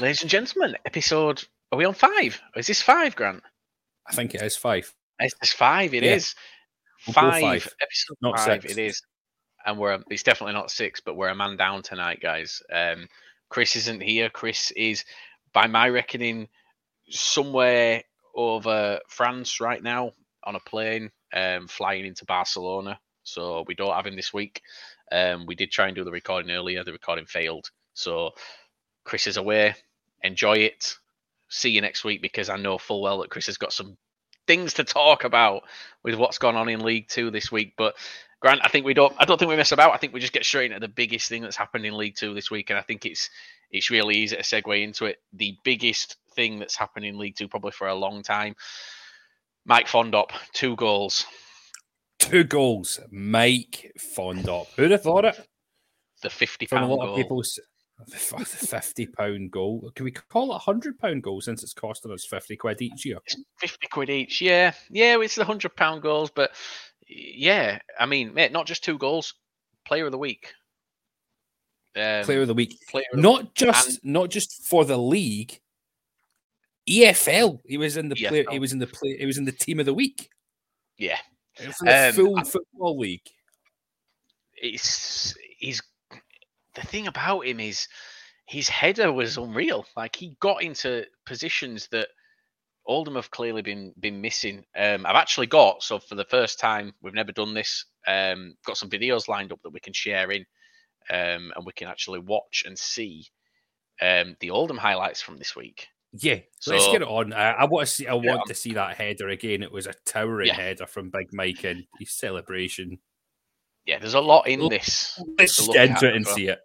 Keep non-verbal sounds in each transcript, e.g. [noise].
Ladies and gentlemen, episode. Are we on five? Is this five, Grant? I think it is five. It's, it's five. It Yeah. is We'll five, five, Episode not five. six. It is, and we're. It's definitely not six, but we're a man down tonight, guys. Um, Chris isn't here. Chris is, by my reckoning, somewhere over France right now on a plane, um, flying into Barcelona. So we don't have him this week. Um, we did try and do the recording earlier. The recording failed. So Chris is away. Enjoy it. See you next week because I know full well that Chris has got some things to talk about with what's gone on in League Two this week. But Grant, I think we don't. I don't think we mess about. I think we just get straight into the biggest thing that's happened in League Two this week, and I think it's it's really easy to segue into it. The biggest thing that's happened in League Two probably for a long time. Mike Fondop, two goals. Two goals. Mike Fondop. Who'd have thought it? The fifty From a lot goal. of people, s- the f- the fifty pound goal. Can we call it a hundred pound goal since it's costing us fifty quid each year? 50 quid each. Yeah, yeah, it's the hundred pound goals, but yeah, I mean, mate, not just two goals. Player of the week. Um, Player of the week. player of the Not just not just for the league. EFL. He was in the player. He was in the play. He was in the team of the week. yeah, the Um, full I- football league. it's he's the thing about him is his header was unreal. Like he got into positions that Oldham have clearly been been missing. Um, I've actually got so for the first time we've never done this. Um, got some videos lined up that we can share in, um, and we can actually watch and see um, the Oldham highlights from this week. Yeah, so, let's get it on. I, I want to see. I Yeah. want to see that header again. It was a towering Yeah. header from Big Mike and his celebration. Yeah, there's a lot in this. Let's to look get into it and see it.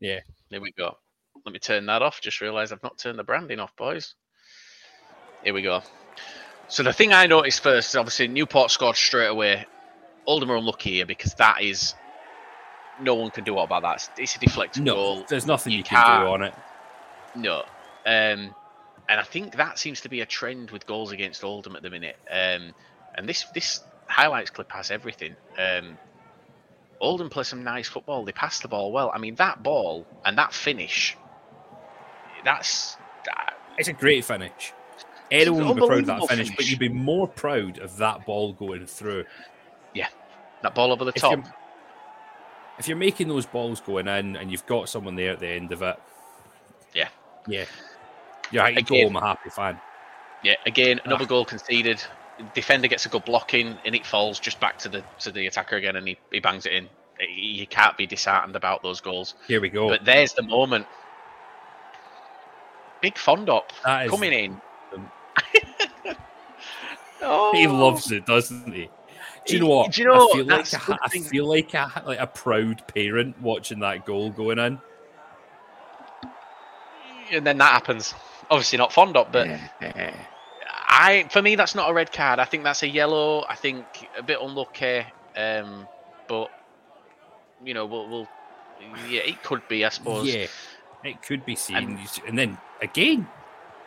Yeah. There we go. Let me turn that off. Just realised I've not turned the branding off, boys. Here we go. So the thing I noticed first is obviously Newport scored straight away. Oldham are unlucky here because that is no one can do what about that. It's, it's a deflected No, goal. there's nothing You you, can do on it. No. Um, and I think that seems to be a trend with goals against Oldham at the minute. Um, and this this highlights clip has everything. Um, Oldham play some nice football. They pass the ball well. I mean, that ball and that finish, that's that- It's a great finish. Anyone would be proud of that unbelievable finish, but you'd be more proud of that ball going through. Yeah, that ball over the If top. you're, if you're making those balls going in and you've got someone there at the end of it, Yeah. yeah, yeah, you go Again- home a happy fan. Yeah, again, another Ah. goal conceded. Defender gets a good block in, and it falls just back to the to the attacker again, and he, he bangs it in. You can't be disheartened about those goals. Here we go. But there's the moment. Big Fondop coming in. [laughs] oh, He loves it, doesn't he? Do you know what? do you know I feel like a, I feel like a, like a proud parent watching that goal going in. And then that happens. Obviously not Fondop, but I for me that's not a red card. I think that's a yellow. I think a bit unlucky. Um, but you know, we'll, we'll yeah, it could be, I suppose. yeah, it could be seen, And- and then again,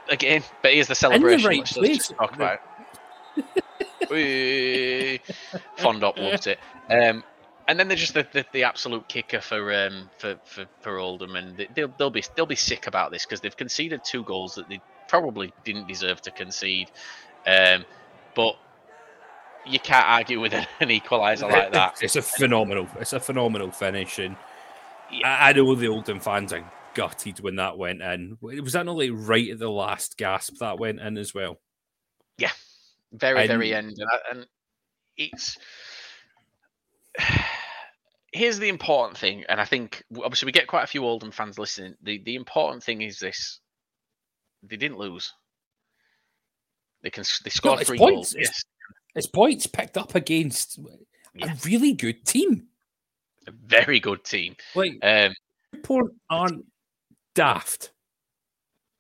Again, but here's the celebration. right let's, let's just place. talk about. [laughs] it. Whee! Fondop loves it. Um, and then there's just the, the, the absolute kicker for um for, for, for Oldham, and they- they'll they'll be they'll be sick about this because they've conceded two goals that they probably didn't deserve to concede. Um, but you can't argue with [laughs] an equaliser like that. it's a phenomenal, it's a phenomenal finish, and Yeah. I, I know the Oldham fans are gutted when that went in. Was that not like right at the last gasp that went in as well? Yeah, very And- very end and, and it's [sighs] here's the important thing and i think obviously we get quite a few oldham fans listening the the important thing is this they didn't lose they can they scored it's three points. goals It's- yes It's points picked up against Yeah. a really good team. a very good team Like um Newport aren't daft.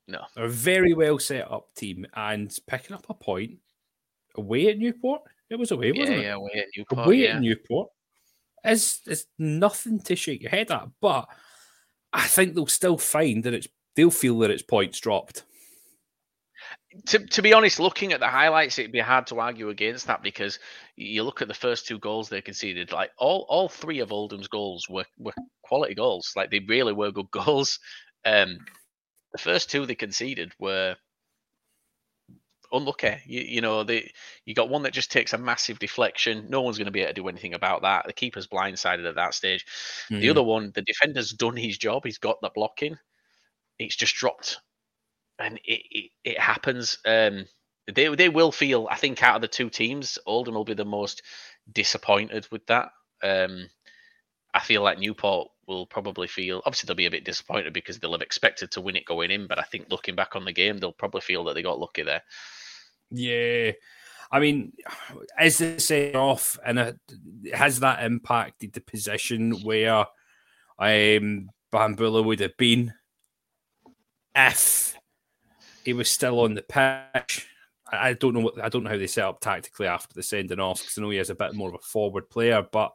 No. They're a very well set up team and picking up a point away at Newport. It was away, wasn't it? yeah away at Newport, away yeah. at Newport is is nothing to shake your head at. But I think they'll still find that it's they'll feel that it's points dropped. to, to be honest, looking at the highlights, it'd be hard to argue against that because you look at the first two goals they conceded. Like all, all three of Oldham's goals were, were quality goals. Like they really were good [laughs] goals. Um, the first two they conceded were unlucky. You, you know, they you got one that just takes a massive deflection. No one's going to be able to do anything about that. The keeper's blindsided at that stage. Mm-hmm. The other one, the defender's done his job. He's got the blocking. It's just dropped, and it it, it happens. Um, they they will feel. I think out of the two teams, Oldham will be the most disappointed with that. Um, I feel like Newport will probably feel obviously they'll be a bit disappointed because they'll have expected to win it going in, but I think looking back on the game, they'll probably feel that they got lucky there. Yeah. I mean, is it set off and it, has that impacted the position where um, Bahamboula would have been if he was still on the pitch? I don't know what I don't know how they set up tactically after the sending off because I know he has a bit more of a forward player, but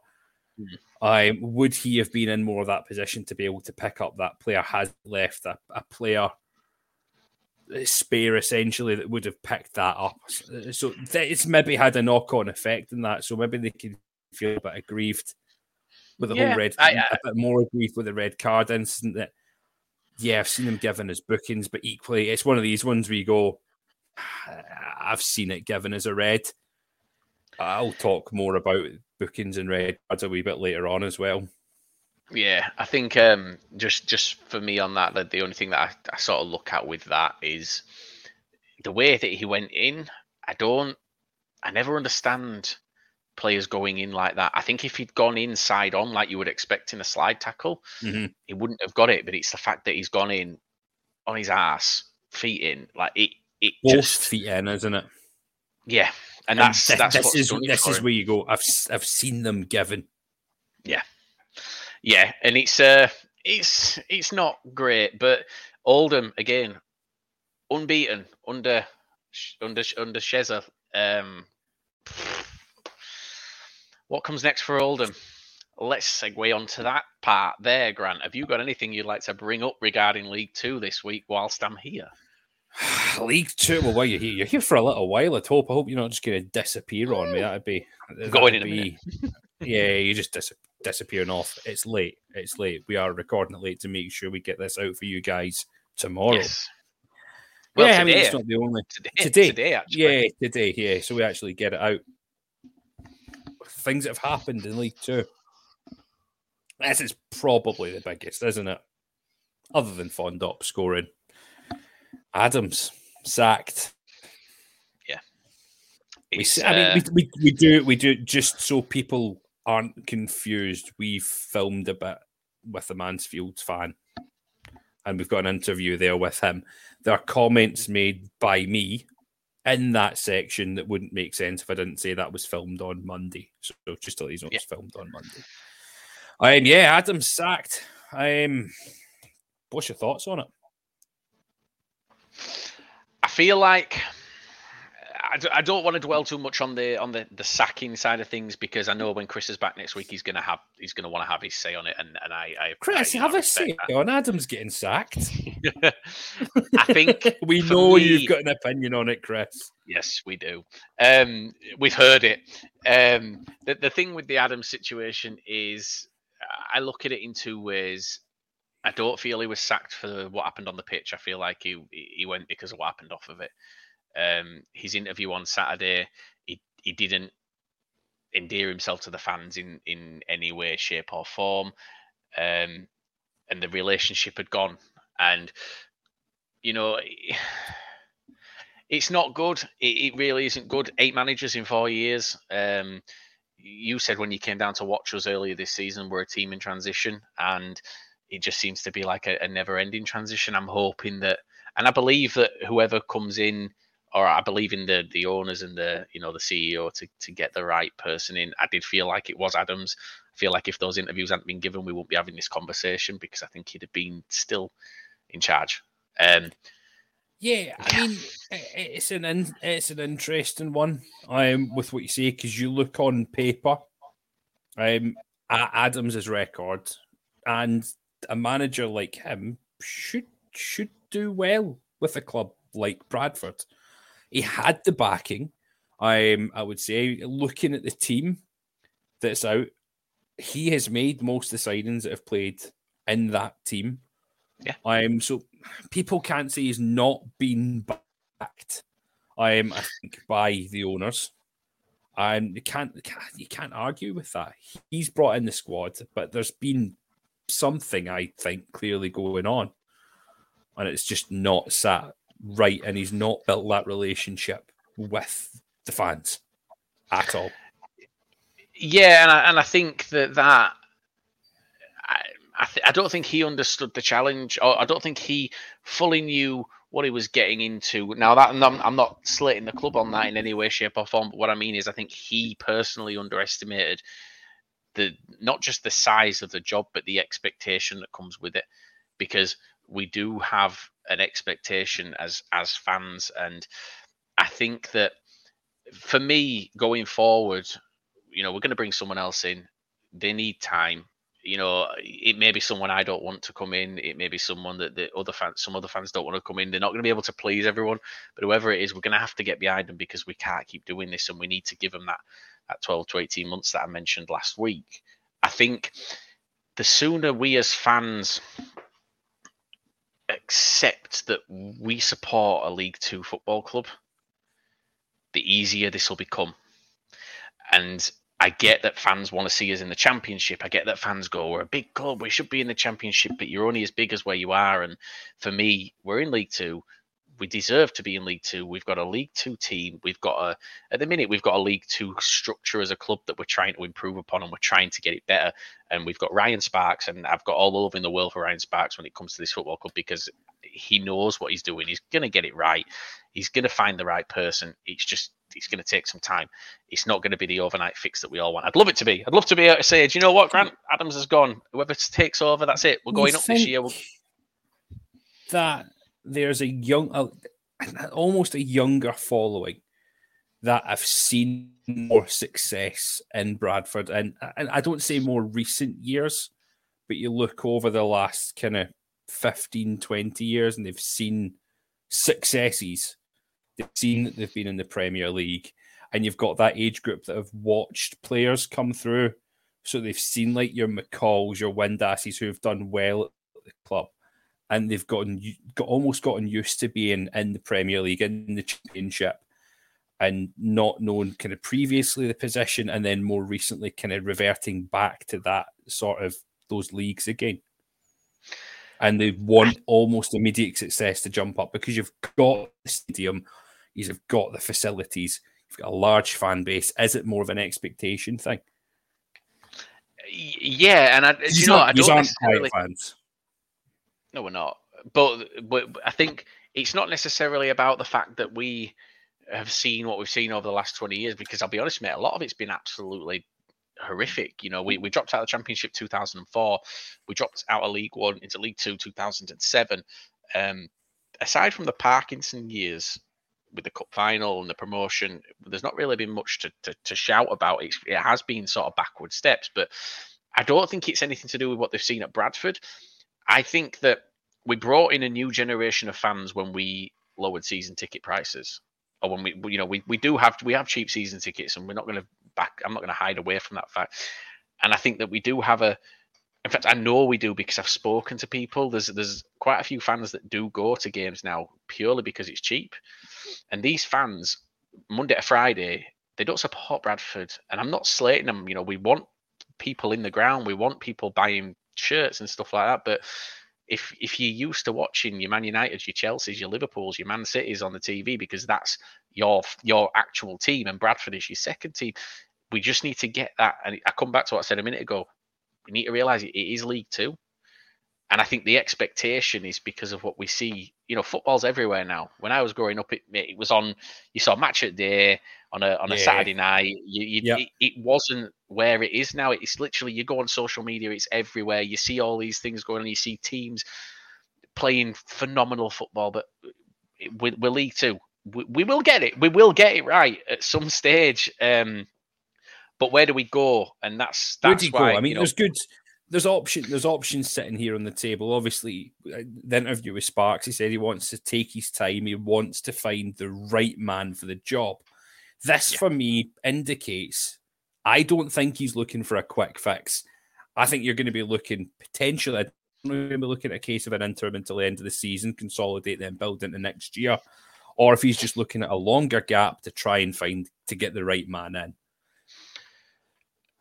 um, would he have been in more of that position to be able to pick up that player has left a, a player spare essentially that would have picked that up. So it's maybe had a knock on effect in that. So maybe they can feel a bit aggrieved with the yeah, whole red, I, I, a bit more aggrieved with the red card incident. That yeah, I've seen them given as bookings, but equally, it's one of these ones where you go, ah, I've seen it given as a red. I'll talk more about bookings and red cards a wee bit later on as well. Yeah, I think um, just just for me on that, the, the only thing that I, I, sort of look at with that is the way that he went in. I don't, I never understand players going in like that. I think if he'd gone inside on like you would expect in a slide tackle, mm-hmm. he wouldn't have got it. But it's the fact that he's gone in on his ass, feet in, like it. It Both just feet in, isn't it? Yeah, and, and that's th- that's this is this is where you go. I've I've seen them given. Yeah, yeah, and it's uh, it's it's not great, but Oldham again, unbeaten under under under Sheza. Um, what comes next for Oldham? Let's segue on to that part there, Grant. Have you got anything you'd like to bring up regarding League Two this week whilst I'm here? [sighs] League Two. Well, while you're here, you're here for a little while. I hope. I hope you're not just going to disappear on me. That'd be that'd going in be, yeah, you just disappear disappearing off. It's late. It's late. We are recording it late to make sure we get this out for you guys tomorrow. Yes. Well, yeah, today, I mean, it's not the only today. Today, today actually. yeah, today, yeah. So we actually get it out. Things that have happened in League Two. This is probably the biggest, isn't it? Other than Fondop scoring, Adams sacked. Yeah, we, I mean, uh, we, we, we do we do just so people aren't confused, we filmed a bit with the Mansfield fan, and we've got an interview there with him. There are comments made by me in that section that wouldn't make sense if I didn't say that was filmed on Monday. So just to let you know, yeah. it's filmed on Monday. Um, yeah, Adam sacked. Um, what's your thoughts on it? I feel like I, don't want to dwell too much on the on the, the sacking side of things because I know when Chris is back next week, he's gonna have he's gonna want to have his say on it, and, and I, I Chris, I, have a say that. on Adams getting sacked. [laughs] [laughs] I think we know me, you've got an opinion on it, Chris. Yes, we do. Um, we've heard it. Um, the the thing with the Adams situation is, I look at it in two ways. I don't feel he was sacked for what happened on the pitch. I feel like he he went because of what happened off of it. Um, his interview on Saturday, he he didn't endear himself to the fans in in any way, shape, or form, um, and the relationship had gone. And you know, it's not good. It, it really isn't good. Eight managers in four years. Um, you said when you came down to watch us earlier this season, we're a team in transition, and it just seems to be like a, a never-ending transition. I'm hoping that, and I believe that whoever comes in or I believe in the the owners and the you know the CEO to to get the right person in. I did feel like it was Adams. I feel like if those interviews hadn't been given, we wouldn't be having this conversation because I think he'd have been still in charge. Um, yeah, I mean, it's an it's an interesting one. Um, with what you say, because you look on paper, um, Adams's record, and a manager like him should should do well with a club like Bradford. He had the backing. Um, I would say, looking at the team that's out, he has made most of the signings that have played in that team. Yeah. Um, so people can't say he's not been backed. Um, I think by the owners. Um, you can't you can't argue with that. He's brought in the squad, but there's been something I think clearly going on, and it's just not sat right, and he's not built that relationship with the fans at all. Yeah, and I, and I think that that I I, th- I don't think he understood the challenge, or I don't think he fully knew what he was getting into. Now that I'm, I'm not slating the club on that in any way, shape, or form, but what I mean is I think he personally underestimated the not just the size of the job, but the expectation that comes with it, because we do have an expectation as as fans, and I think that for me going forward, you know, we're going to bring someone else in. They need time you know, it may be someone I don't want to come in. It may be someone that the other fans, some other fans don't want to come in. They're not going to be able to please everyone, but whoever it is, we're going to have to get behind them because we can't keep doing this, and we need to give them that that 12 to 18 months that I mentioned last week. I think the sooner we as fans accept that we support a League Two football club, the easier this will become. And I get that fans want to see us in the championship. I get that fans go, we're a big club, we should be in the championship, but you're only as big as where you are. And for me, we're in League Two. We deserve to be in League Two. We've got a League Two team. We've got a, at the minute, we've got a League Two structure as a club that we're trying to improve upon and we're trying to get it better. And we've got Ryan Sparks, and I've got all the love in the world for Ryan Sparks when it comes to this football club because he knows what he's doing. He's going to get it right. He's going to find the right person. It's just it's going to take some time. It's not going to be the overnight fix that we all want. I'd love it to be. I'd love to be able to say, do you know what, Grant Adams has gone. Whoever takes over, that's it. We're going you up this year. We'll... That there's a young, uh, almost a younger following that I've seen more success in Bradford, and, and I don't say more recent years, but you look over the last kind of 15, 20 years, and they've seen successes. They've seen that they've been in the Premier League, and you've got that age group that have watched players come through. So they've seen like your McCalls, your Windasses who have done well at the club, and they've gotten got almost gotten used to being in the Premier League in the Championship, and not known kind of previously the position, and then more recently kind of reverting back to that sort of those leagues again and they want almost immediate success to jump up because you've got the stadium, you've got the facilities, you've got a large fan base. Is it more of an expectation thing? Yeah, and I, you know, I don't necessarily... fans. No, we're not. But but I think it's not necessarily about the fact that we have seen what we've seen over the last 20 years because I'll be honest, mate, a lot of it's been absolutely horrific. You know, we, we dropped out of the championship 2004. We dropped out of League One into League Two 2007. Um, aside from the Parkinson years, with the cup final and the promotion, there's not really been much to, to, to shout about. It's, it has been sort of backward steps, but I don't think it's anything to do with what they've seen at Bradford. I think that we brought in a new generation of fans when we lowered season ticket prices. Or when we, you know, we, we do have we have cheap season tickets, and we're not going to back. I'm not going to hide away from that fact. And I think that we do have a. In fact, I know we do because I've spoken to people. There's there's quite a few fans that do go to games now purely because it's cheap. And these fans, Monday to Friday, they don't support Bradford. And I'm not slating them. You know, we want people in the ground. We want people buying shirts and stuff like that. But if if you're used to watching your Man United, your Chelsea's, your Liverpool's, your Man City's on the TV because that's your your actual team and Bradford is your second team, we just need to get that. And I come back to what I said a minute ago. We need to realise it is League Two. And I think the expectation is because of what we see. You know, football's everywhere now. When I was growing up, it, it was on. You saw a match at day on a on a yeah. Saturday night. You, you, yeah. it, it, wasn't where it is now. It's literally you go on social media. It's everywhere. You see all these things going on. You see teams playing phenomenal football, but we're, we're League Two. We, we, will get it. We will get it right at some stage. Um, but where do we go? And that's that's where do you why, go? I mean, you know, there's good there's option there's options sitting here on the table. Obviously, uh, the interview with Sparks, he said he wants to take his time. He wants to find the right man for the job. This, yeah. for me, indicates I don't think he's looking for a quick fix. I think you're going to be looking potentially. I going to be looking at a case of an interim until the end of the season, consolidate, then build into next year, or if he's just looking at a longer gap to try and find to get the right man in.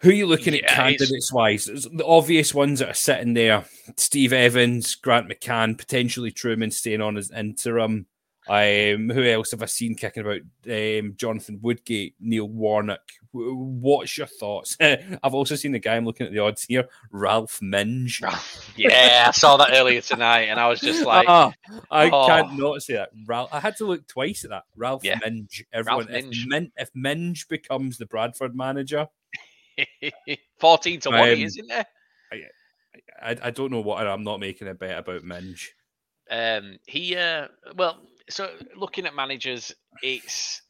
Who are you looking yeah, at candidates wise? The obvious ones that are sitting there: Steve Evans, Grant McCann, potentially Trueman staying on as interim. Um, who else have I seen kicking about? Um, Jonathan Woodgate, Neil Warnock. What's your thoughts? [laughs] I've also seen the guy I'm looking at the odds here, Ralph Minge. [laughs] yeah, I saw that earlier tonight, and I was just like, uh, I oh. can't not say that. Ralph, I had to look twice at that. Ralph yeah. Minge. Everyone, Ralph Minge. If, Min, if Minge becomes the Bradford manager, [laughs] 14 to 1, um, isn't there? I, I, I, don't know what I'm not making a bet about Minge. Um, he, uh, well, so looking at managers, it's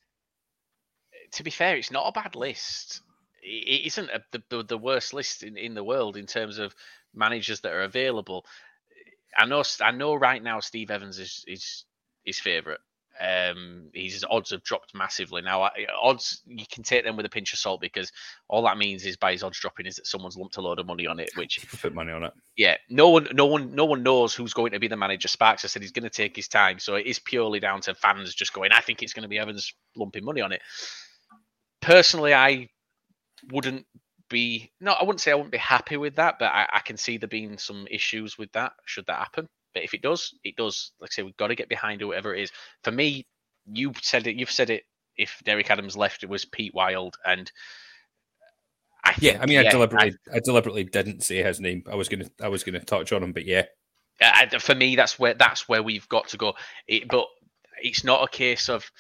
to be fair, it's not a bad list. It isn't a, the, the worst list in, in the world in terms of managers that are available. I know I know right now Steve Evans is is his favourite. Um, his odds have dropped massively now. Odds you can take them with a pinch of salt because all that means is by his odds dropping is that someone's lumped a load of money on it. Which put money on it. Yeah, no one, no one, no one knows who's going to be the manager. Sparks has said he's going to take his time, so it is purely down to fans just going. I think it's going to be Evans lumping money on it. Personally, I wouldn't be no, I wouldn't say I wouldn't be happy with that, but I, I can see there being some issues with that should that happen. But if it does, it does. Like I say, we've got to get behind it, whatever it is. For me, you said it. You've said it. If Derek Adams left, it was Pete Wild, and I think, yeah, I mean, yeah, I deliberately, I, I, deliberately didn't say his name. I was gonna, I was gonna touch on him, but yeah. Uh, for me, that's where that's where we've got to go. It, but it's not a case of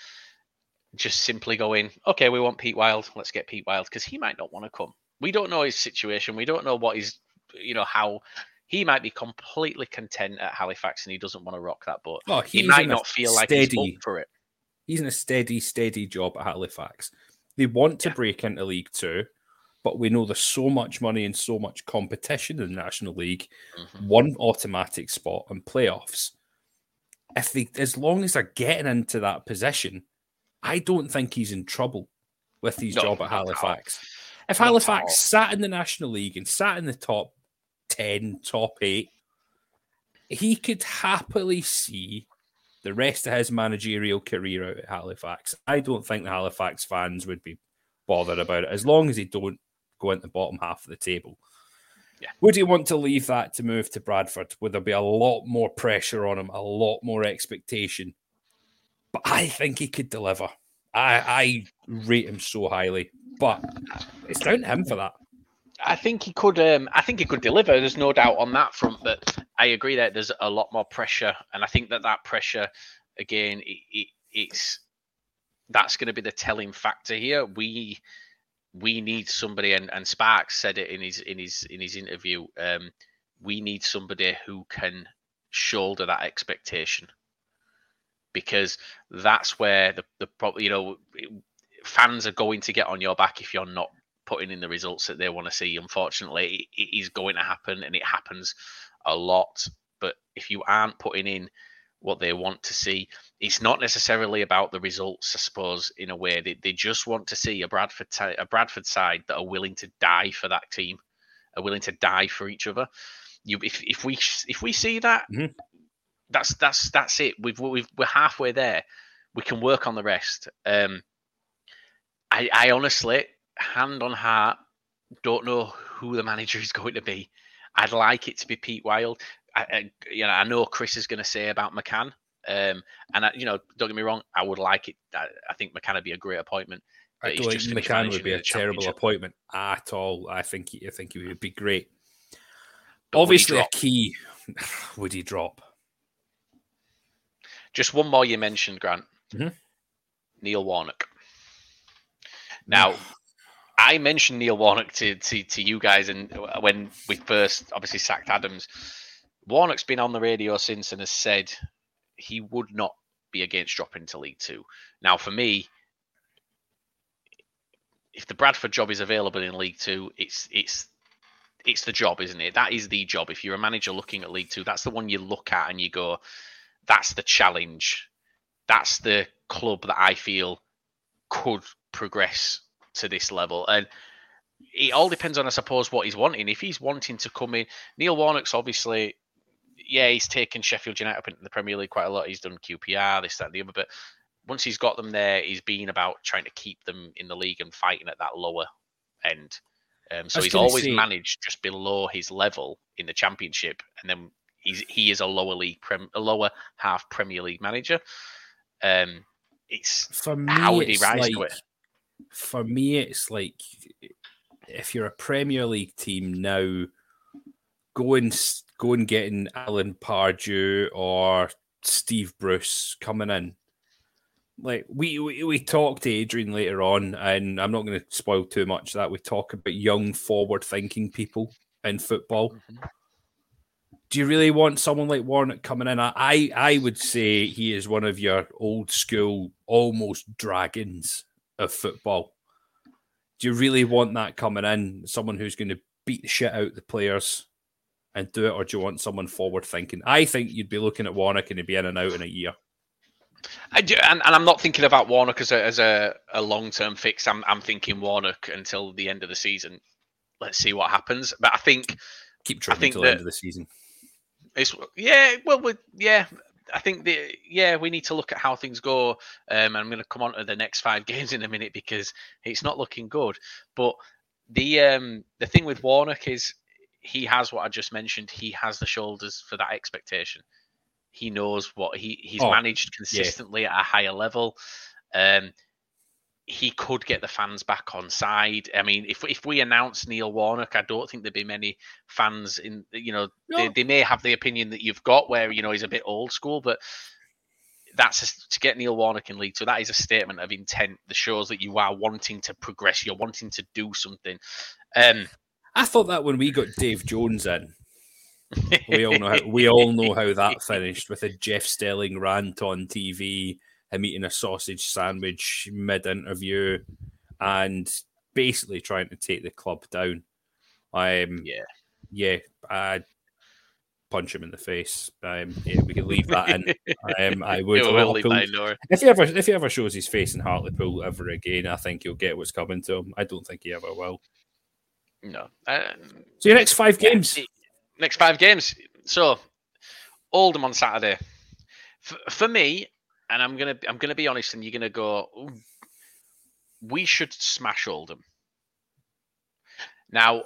just simply going, okay, we want Pete Wild, let's get Pete Wild, because he might not want to come. We don't know his situation. We don't know what his, you know, how he might be completely content at Halifax and he doesn't want to rock that boat. Oh, he might not feel steady, like he's up for it. He's in a steady, steady job at Halifax. They want to yeah. break into League Two, but we know there's so much money and so much competition in the National League. Mm-hmm. One automatic spot and playoffs. If they, as long as they're getting into that position, I don't think he's in trouble with his no, job at Halifax. If Halifax sat in the National League and sat in the top 10, top eight, he could happily see the rest of his managerial career out at Halifax. I don't think the Halifax fans would be bothered about it as long as he don't go into the bottom half of the table. Yeah. Would he want to leave that to move to Bradford? Would there be a lot more pressure on him, a lot more expectation? But I think he could deliver. I, I rate him so highly, but it's down to him for that. I think he could. Um, I think he could deliver. There's no doubt on that front. But I agree that there's a lot more pressure, and I think that that pressure, again, it, it, it's that's going to be the telling factor here. We we need somebody, and, and Sparks said it in his in his in his interview. Um, we need somebody who can shoulder that expectation because that's where the the you know fans are going to get on your back if you're not putting in the results that they want to see. Unfortunately, it is going to happen, and it happens a lot. But if you aren't putting in what they want to see, it's not necessarily about the results. I suppose in a way, they, they just want to see a Bradford t- a Bradford side that are willing to die for that team, are willing to die for each other. You, if if we if we see that, mm-hmm. that's that's that's it. We've, we've we're halfway there. We can work on the rest. Um, I, I honestly, hand on heart, don't know who the manager is [laughs] going to be. I'd like it to be Pete Wild. I, I you know, I know Chris is going to say about McCann, um, and I, you know, don't get me wrong, I would like it. I, I think McCann would be a great appointment. I don't think McCann would be a terrible appointment at all. I think I think he would be great. But Obviously, a key [sighs] would he drop? Just one more you mentioned, Grant. Mm-hmm. Neil Warnock. Now, I mentioned Neil Warnock to, to, to you guys, and when we first obviously sacked Adams, Warnock's been on the radio since and has said he would not be against dropping to League Two. Now, for me, if the Bradford job is available in League Two, it's it's it's the job, isn't it? That is the job. If you're a manager looking at League Two, that's the one you look at and you go, that's the challenge. That's the club that I feel could progress to this level. And it all depends on, I suppose, what he's wanting. If he's wanting to come in, Neil Warnock's obviously yeah, he's taken Sheffield United up into the Premier League quite a lot. He's done QPR, this, that, and the other. But once he's got them there, he's been about trying to keep them in the league and fighting at that lower end. Um, so he's always say... managed just below his level in the Championship, and then he's he is a lower league, prem, a lower half Premier League manager. Um, it's for me, how would he rise like, to it? For me, it's like if you're a Premier League team now, go and go and getting Alan Pardew or Steve Bruce coming in. Like we, we we talked to Adrian later on, and I'm not going to spoil too much that we talk about young, forward-thinking people in football. Mm-hmm. Do you really want someone like Warnock coming in? I I would say he is one of your old school, almost dragons of football. Do you really want that coming in? Someone who's going to beat the shit out the players, and do it, or do you want someone forward thinking? I think you'd be looking at Warnock and he'd be in and out in a year. I do, and, and I'm not thinking about Warnock as a as a, a long term fix. I'm I'm thinking Warnock until the end of the season. Let's see what happens. But I think keep trying until the end of the season. It's yeah, well, we, yeah. I think the yeah we need to look at how things go. Um, I'm going to come on to the next five [laughs] games in a minute because it's not looking good. But the um the thing with Warnock is he has what I just mentioned. He has the shoulders for that expectation. He knows what he he's oh, managed consistently yeah. at a higher level. Um, he could get the fans back on side. I mean, if if we announce Neil Warnock, I don't think there'd be many fans in. You know, no. they, they may have the opinion that you've got, where you know he's a bit old school, but that's a, to get Neil Warnock in League Two. That is a statement of intent that shows that you are wanting to progress. You're wanting to do something. Um, I thought that when we got Dave Jones in, we all know how we all know how that [laughs] finished with a Jeff Stelling rant on TV, him eating a sausage sandwich mid interview, and basically trying to take the club down. Um, yeah, yeah, I punch him in the face. Um, yeah, we can leave that in. Um, I [laughs] would. if he ever if he ever shows his face in Hartlepool ever again, I think he'll get what's coming to him. I don't think he ever will. No. Um, so your next five games. Next five games. So Oldham on Saturday. For, for me, and I'm gonna I'm gonna be honest, and you're gonna go. We should smash Oldham. Now,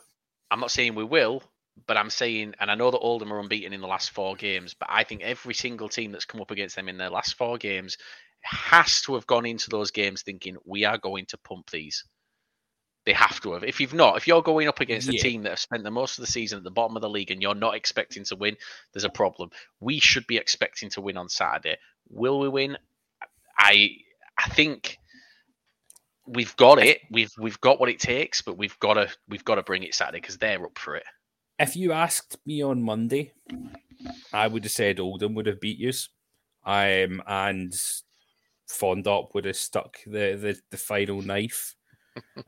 I'm not saying we will, but I'm saying, and I know that Oldham are unbeaten in the last four games, but I think every single team that's come up against them in their last four games has to have gone into those games thinking we are going to pump these. They have to have. If you've not, if you're going up against a yeah. team that have spent the most of the season at the bottom of the league and you're not expecting to win, there's a problem. We should be expecting to win on Saturday. Will we win? I I think we've got it. We've we've got what it takes, but we've got to we've got to bring it Saturday because they're up for it. If you asked me on Monday, I would have said Oldham would have beat you, um, and Fondop would have stuck the, the, the final knife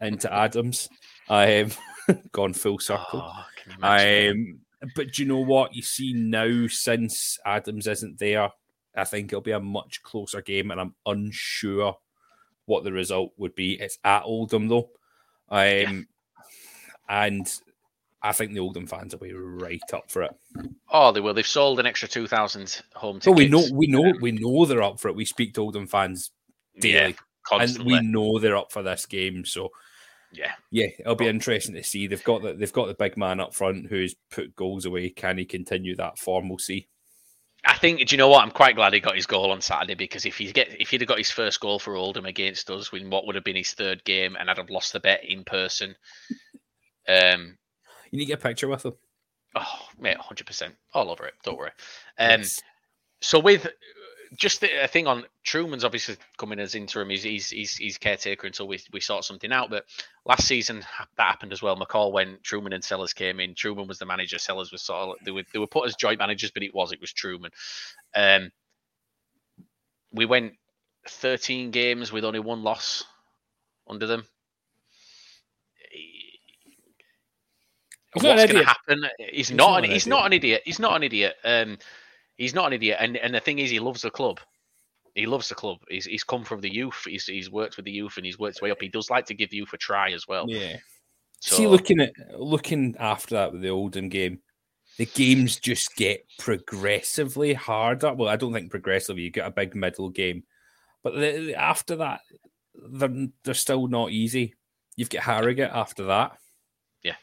into Adams. I have [laughs] gone full circle. Oh, um, but do you know what? You see now, since Adams isn't there, I think it'll be a much closer game, and I'm unsure what the result would be. It's at Oldham though, um, yeah. and I think the Oldham fans will be right up for it. Oh, they will. They've sold an extra two thousand home tickets. Oh, we know, we know, we know they're up for it. We speak to Oldham fans daily. Yeah. Constantly. And we know they're up for this game, so yeah, yeah, it'll be interesting to see. They've got the they've got the big man up front who's put goals away. Can he continue that form? We'll see. I think. Do you know what? I'm quite glad he got his goal on Saturday because if he get if he'd have got his first goal for Oldham against us, in what would have been his third game, and I'd have lost the bet in person. Um, you need to get a picture with him. Oh, mate, hundred percent, all over it. Don't worry. Um, yes. so with just a thing on Trueman's obviously coming as interim. He's, he's he's he's caretaker until we we sort something out. But last season that happened as well. McCall went. Trueman and Sellars came in. Trueman was the manager. Sellars was sort of they were they were put as joint managers, but it was it was Truman. Um, we went 13 games with only one loss under them. He's What's going to happen? He's, he's not. An, an he's not an idiot. He's not an idiot. Um, he's not an idiot. And and the thing is, he loves the club. He loves the club. He's he's come from the youth. He's he's worked with the youth and he's worked his way up. He does like to give the youth a try as well. Yeah. So, See, looking at looking after that with the Oldham game, the games just get progressively harder. Well, I don't think progressively. You get a big middle game, but the, after that, they're they're still not easy. You've got Harrogate after that. Yeah,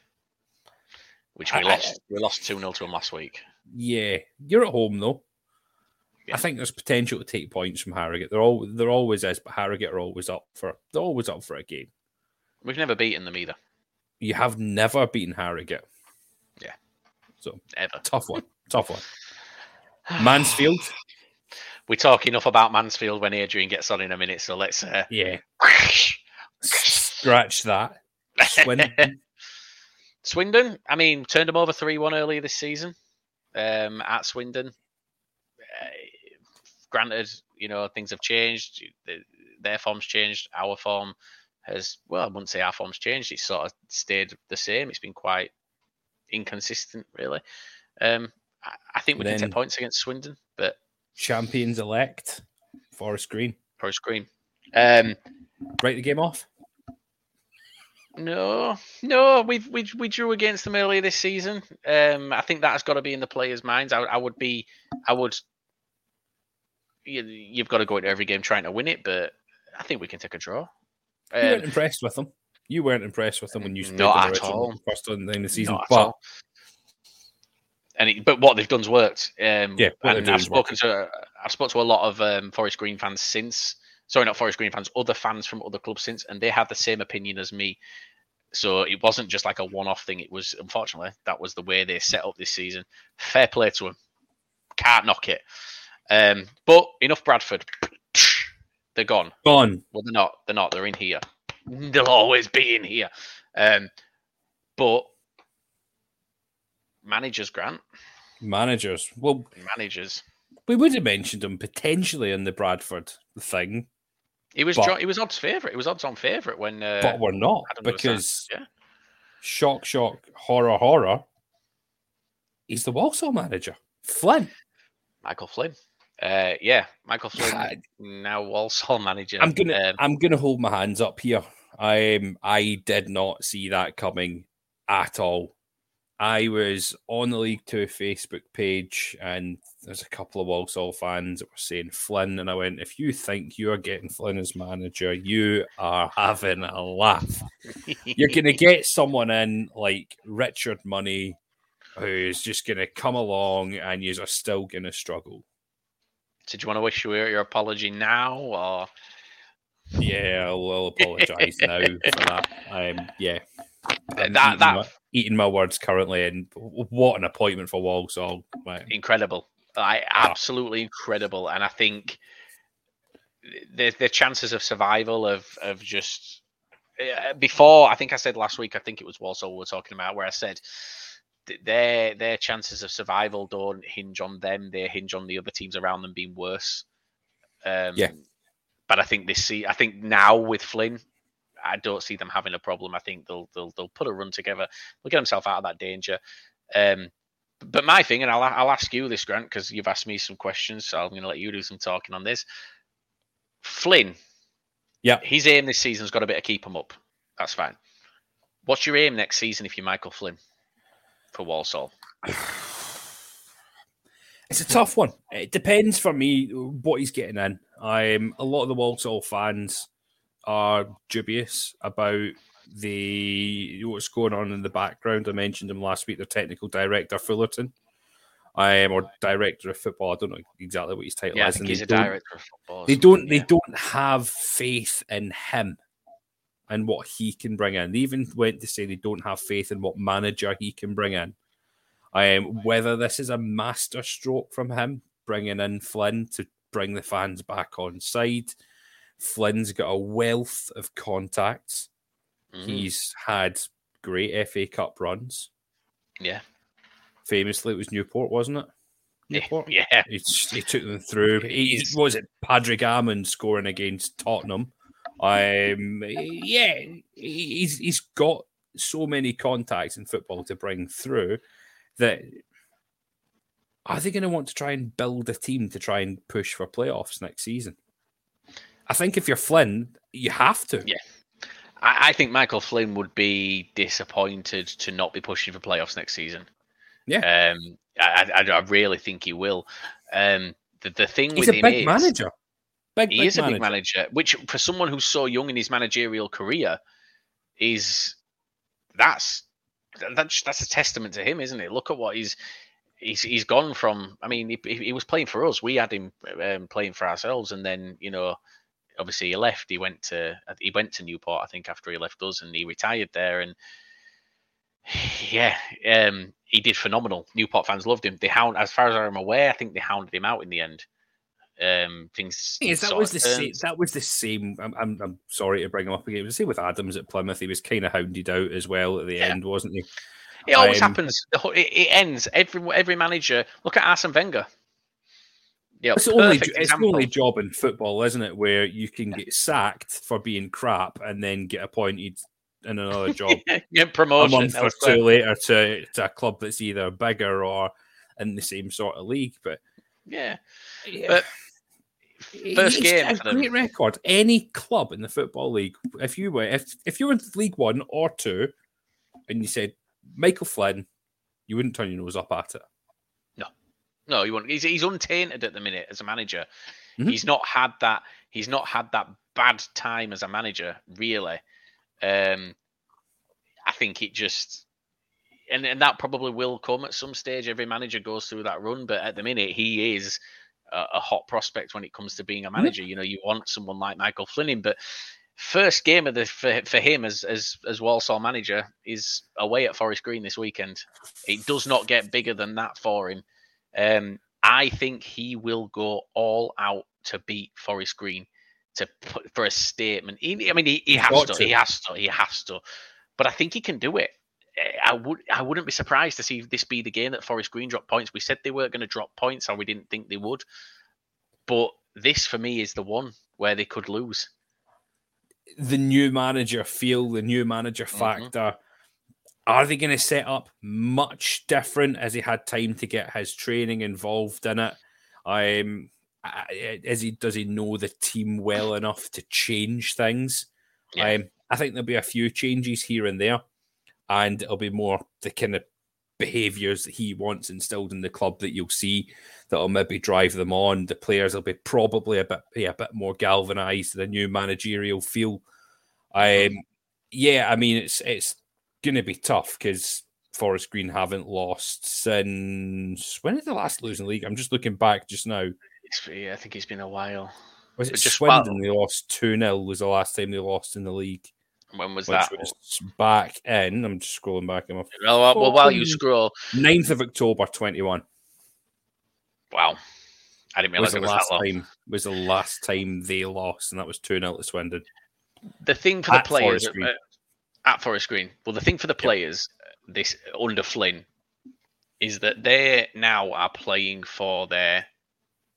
which we I, lost. we lost two 0 to them last week. Yeah, you're at home though. Yeah. I think there's potential to take points from Harrogate. They're all there always is, but Harrogate are always up for they're always up for a game. We've never beaten them either. You have never beaten Harrogate. Yeah. So ever tough one. [laughs] tough one. Mansfield. We talk enough about Mansfield when Adrian gets on in a minute, so let's uh... yeah scratch that. [laughs] Swindon. Swindon. I mean, turned them over three one earlier this season um, at Swindon granted, you know, things have changed. Their form's changed. Our form has, well, I wouldn't say our form's changed. It's sort of stayed the same. It's been quite inconsistent, really. Um, I, I think we then, can take points against Swindon, but champions elect Forest Green. Forest Green. Um, Break the game off. No, no, we we we drew against them earlier this season. Um, I think that's got to be in the players' minds. I, I would be, I would you, have got to go into every game trying to win it, but I think we can take a draw. You weren't um, impressed with them. You weren't impressed with them when you not at all. First in the season, not but and it, but what they've done's worked. Um, yeah, and I've spoken worked. to I've spoken to a lot of um, Forest Green fans since. Sorry, not Forest Green fans, other fans from other clubs since, and they have the same opinion as me. So it wasn't just like a one-off thing. It was unfortunately that was the way they set up this season. Fair play to them. Can't knock it. Um, but enough Bradford. [sniffs] They're gone. Gone. Well, they're not. They're not. They're in here. They'll always be in here. Um, but managers, Grant. Managers. Well, managers. We would have mentioned them potentially in the Bradford thing. He was but, he was odds favourite. He was odds on favourite when. Uh, but we're not because. Yeah. Shock, shock, horror, horror. He's the Walsall manager, Flynn. Michael Flynn. Uh, yeah, Michael Flynn, now Walsall manager. I'm gonna um, I'm gonna hold my hands up here. I I did not see that coming at all. I was on the League Two Facebook page, and there's a couple of Walsall fans that were saying Flynn, and I went, "If you think you are getting Flynn as manager, you are having a laugh. You're gonna [laughs] get someone in like Richard Money, who's just gonna come along, and you are still gonna struggle." Did you want to wish your, your apology now or? Yeah, I'll, I'll apologise now for that. Um, yeah, that eating, that my, eating my words currently, and what an appointment for Walsall! Right. Incredible, I ah. absolutely incredible, and I think the the chances of survival of of just uh, before I think I said last week I think it was Walsall we were talking about where I said their their chances of survival don't hinge on them; they hinge on the other teams around them being worse. Um, yeah, but I think this see, I think now with Flynn, I don't see them having a problem. I think they'll they'll they'll put a run together. They'll get themselves out of that danger. Um, but my thing, and I'll I'll ask you this, Grant, because you've asked me some questions, so I'm going to let you do some talking on this. Flynn, yeah, his aim this season's got a bit to keep him up. That's fine. What's your aim next season if you're Michael Flynn? for Walsall? [sighs] It's a tough one. It depends for me what he's getting in. Um, a lot of the Walsall fans are dubious about the what's going on in the background. I mentioned him last week. Their technical director Fullerton, I am or director of football. I don't know exactly what his title yeah, is. I think he's a director of football. They don't. Yeah. They don't have faith in him and what he can bring in. They even went to say they don't have faith in what manager he can bring in. Um, whether this is a master stroke from him bringing in Flynn to bring the fans back on side. Flynn's got a wealth of contacts. Mm. He's had great FA Cup runs. Yeah. Famously, it was Newport, wasn't it? Newport. Yeah. He, he took them through. He, was it Padraig Amond scoring against Tottenham? Um, yeah, he's he's got so many contacts in football to bring through that are they going to want to try and build a team to try and push for playoffs next season? I think if you're Flynn, you have to. Yeah. I, I think Michael Flynn would be disappointed to not be pushing for playoffs next season. Yeah. Um, I, I, I really think he will. Um, the, the thing he's with a him big is, manager. Big, manager. he big is a big manager, which for someone who's so young in his managerial career is that's that's that's a testament to him, isn't it? Look at what he's he's he's gone from. I mean, he, he was playing for us. We had him um, playing for ourselves, and then you know, obviously he left. He went to he went to Newport, I think, after he left us, and he retired there. And [sighs] yeah, um, he did phenomenal. Newport fans loved him. They hound, as far as I'm aware, I think they hounded him out in the end. Um, things. Yes, that was the same. That was the same. I'm, I'm, I'm sorry to bring him up again. It was the same with Adams at Plymouth. He was kind of hounded out as well at the Yeah. end, wasn't he? It always Um, happens. It, it ends. Every every manager. Look at Arsene Wenger. Yeah, It's the only, it's the only job in football, isn't it, where you can get sacked for being crap and then get appointed in another [laughs] job yeah, a month or two later to, to a club that's either bigger or in the same sort of league. But Yeah, yeah, But first game a great record. Any club in the football league, if you were if if you were in League One or two, and you said Michael Flynn, you wouldn't turn your nose up at it. No, he won't. He's he's untainted at the minute as a manager. Mhm. He's not had that. He's not had that bad time as a manager, really. Um, I think it just. And, and that probably will come at some stage. Every manager goes through that run, but at the minute, he is a, a hot prospect when it comes to being a manager. You know, you want someone like Michael Flynn in, but first game of the for, for him as as as Walsall manager is away at Forest Green this weekend. It does not get bigger than that for him. Um, I think he will go all out to beat Forest Green to put for a statement. He, I mean, he, he has to, to. He has to. He has to. But I think he can do it. Eh, I would. I wouldn't be surprised to see this be the game that Forest Green drop points. We said they weren't going to drop points, or we didn't think they would. But this, for me, is the one where they could lose. the new manager feel, the new manager Mhm. factor. Are they going to set up much different as he had time to get his training involved in it? Um, is he does he know the team well enough to change things? Yeah. Um, I think there'll be a few changes here and there, and it'll be more the kind of behaviors that he wants instilled in the club that you'll see that'll maybe drive them on. The players will be probably a bit yeah, a bit more galvanized. The new managerial feel. Um, yeah, I mean it's it's going to be tough because Forest Green haven't lost since when did they last losing league? I'm just looking back just now. It's, yeah, I think it's been a while. Was it But just Swindon? They lost two 0 Was the last time they lost in the league, When was that? was back in. I'm just scrolling back. Well, well, well, while you scroll, 9th of October, 21. wow, I didn't was realize the it was last that long. time was the last time they lost, and that was two 0 to Swindon. The thing for the At players uh, at Forest Green, well, the thing for the players uh, this under Flynn is that they now are playing for their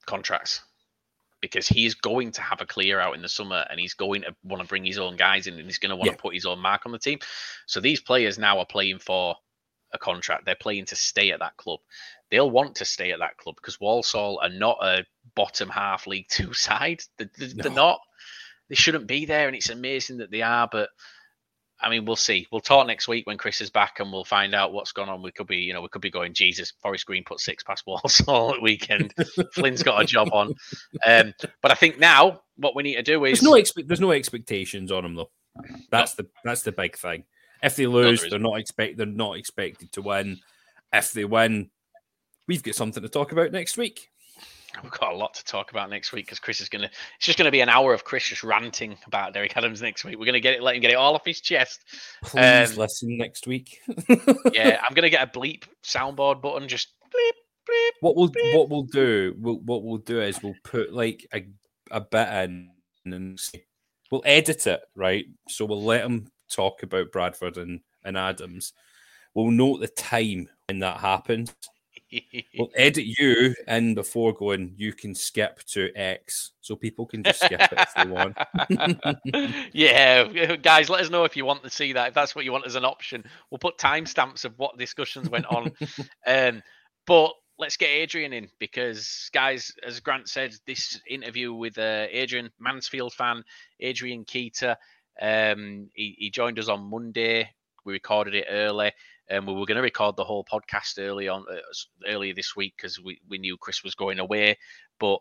contracts because he's going to have a clear out in the summer and he's going to want to bring his own guys in and he's going to want Yeah. to put his own mark on the team. So these players now are playing for a contract. They're playing to stay at that club. They'll want to stay at that club because Walsall are not a bottom half League [laughs] Two side. They're, they're- they're No. not. They shouldn't be there, and it's amazing that they are. But I mean, we'll see. We'll talk next week when Chris is back, and we'll find out what's gone on. We could be, you know, we could be going. Jesus, Forest Green put six past Walsall [laughs] at weekend. Flynn's got a job on. Um, but I think now what we need to do is There's no expe- there's no expectations on them though. That's the that's the big thing. If they lose, there they're not expect they're not expected to win. If they win, we've got something to talk about next week. We've got a lot to talk about next week because Chris is going to. It's just going to be an hour of Chris just ranting about Derek Adams next week. We're going to get it, let him get it all off his chest. Please Um, listen next week. [laughs] Yeah, I'm going to get a bleep soundboard button. Just bleep, bleep. what we'll what we'll do we'll, what we'll do is we'll put like a, a bit in and we'll edit it right so we'll let him talk about bradford and, and adams we'll note the time when that happened we'll [laughs] edit you in before going you can skip to x so people can just skip it if they want [laughs] yeah, guys, let us know if you want to see that. If that's what you want as an option, we'll put timestamps of what discussions went on. [laughs] um, but let's get Adrian in because, guys, as Grant said, this interview with uh, Adrian Mansfield fan, Adrian Keita, um, he, he joined us on Monday. We recorded it early. And we were going to record the whole podcast early on uh, earlier this week because we, we knew Chris was going away, but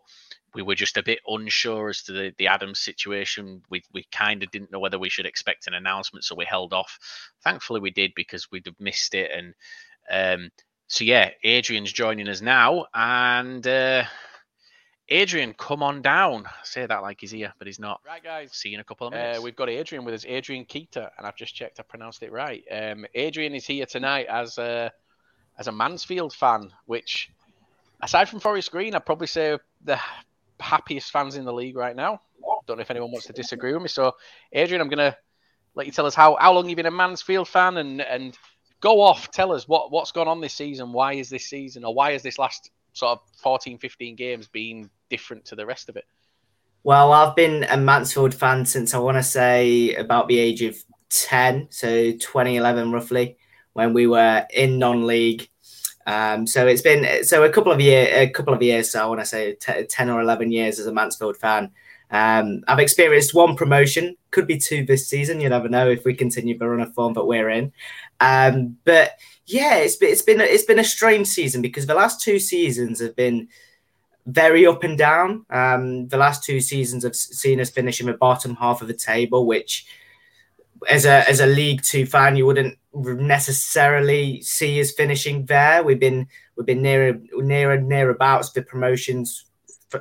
we were just a bit unsure as to the, the Adams situation. We we kind of didn't know whether we should expect an announcement, so we held off. Thankfully, we did because we'd have missed it. And um, so yeah, Adrian's joining us now, and uh, Adrian, come on down. I say that like he's here, but he's not. Right, guys. See you in a couple of minutes. Uh, we've got Adrian with us, Adrian Keita, and I've just checked I pronounced it right. Um, Adrian is here tonight as a as a Mansfield fan, which, aside from Forest Green, I'd probably say the happiest fans in the league right now. Don't know if anyone wants to disagree with me. So, Adrian, I'm going to let you tell us how how long you've been a Mansfield fan, and and go off. Tell us what what's gone on this season. Why is this season, or why is this last sort of 14, 15 games been different to the rest of it? Well, I've been a Mansfield fan since I want to say about the age of 10, so 2011 roughly, when we were in non-league. Um, so it's been so a couple of year, a couple of years. So I want to say t- 10 or 11 years as a Mansfield fan. Um, I've experienced one promotion, could be two this season. You never know if we continue the run of form that we're in. Um, but yeah, it's been it's been it's been a strange season because the last two seasons have been very up and down. Um, the last two seasons have seen us finish in the bottom half of the table, which, as a as a League Two fan, you wouldn't necessarily see us finishing there. We've been we've been near near and near abouts the promotions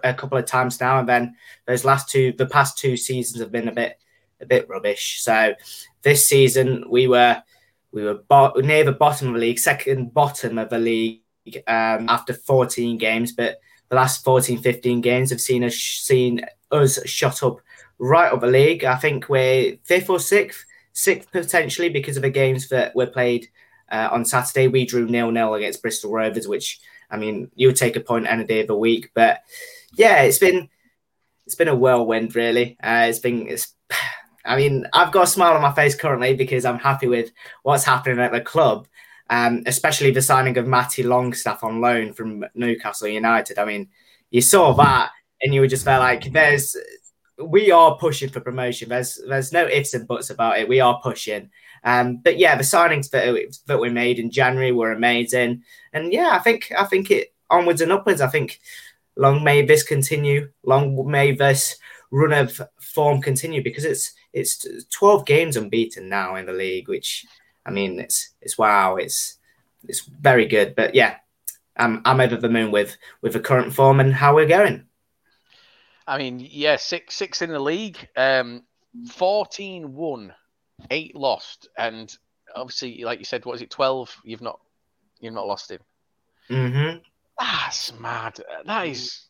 a couple of times now, and then those last two, the past two seasons have been a bit a bit rubbish. So this season we were we were bo- near the bottom of the league, second bottom of the league um, after 14 games, but the last 14, 15 games have seen us seen us shot up right up the league. I think we're fifth or sixth, sixth potentially because of the games that were played uh, on Saturday. We drew nil nil against Bristol Rovers, which I mean you would take a point any day of the week. But yeah, it's been it's been a whirlwind really. Uh, it's been it's. [sighs] I mean, I've got a smile on my face currently because I'm happy with what's happening at the club um, especially the signing of Matty Longstaff on loan from Newcastle United. I mean, you saw that and you were just felt like there's we are pushing for promotion. There's there's no ifs and buts about it. We are pushing. Um, but yeah, the signings that that we made in January were amazing. And yeah, I think I think it onwards and upwards. I think long may this continue. Long may this run of form continue because it's it's 12 games unbeaten now in the league, which I mean, it's it's wow, it's it's very good. But yeah, I'm I'm over the moon with with the current form and how we're going. I mean, yeah, six six in the league, um, 14 won, eight lost, and obviously, like you said, what is it, twelve? You've not you've not lost him. Mm-hmm. That's mad. That is.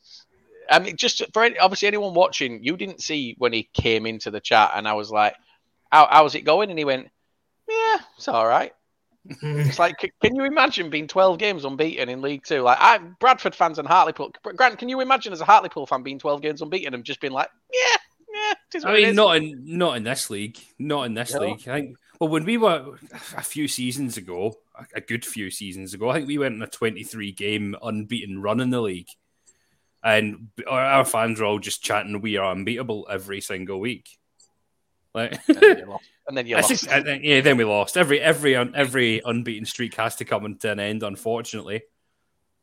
I mean, just for any, obviously anyone watching, you didn't see when he came into the chat, and I was like, "How how's it going?" And he went, yeah, it's all right. it's like, can you imagine being 12 games unbeaten in League Two? Like, I Bradford fans and Hartlepool. Grant, can you imagine as a Hartlepool fan being 12 games unbeaten and just being like, yeah, yeah. I mean, not in not in this league, not in this no. league. I think. Well, when we were a few seasons ago, a good few seasons ago, I think we went on a 23 game unbeaten run in the league, and our fans were all just chanting, "We are unbeatable" every single week. Like, and then you lost. Just, [laughs] yeah, then we lost. Every every every unbeaten streak has to come to an end, unfortunately.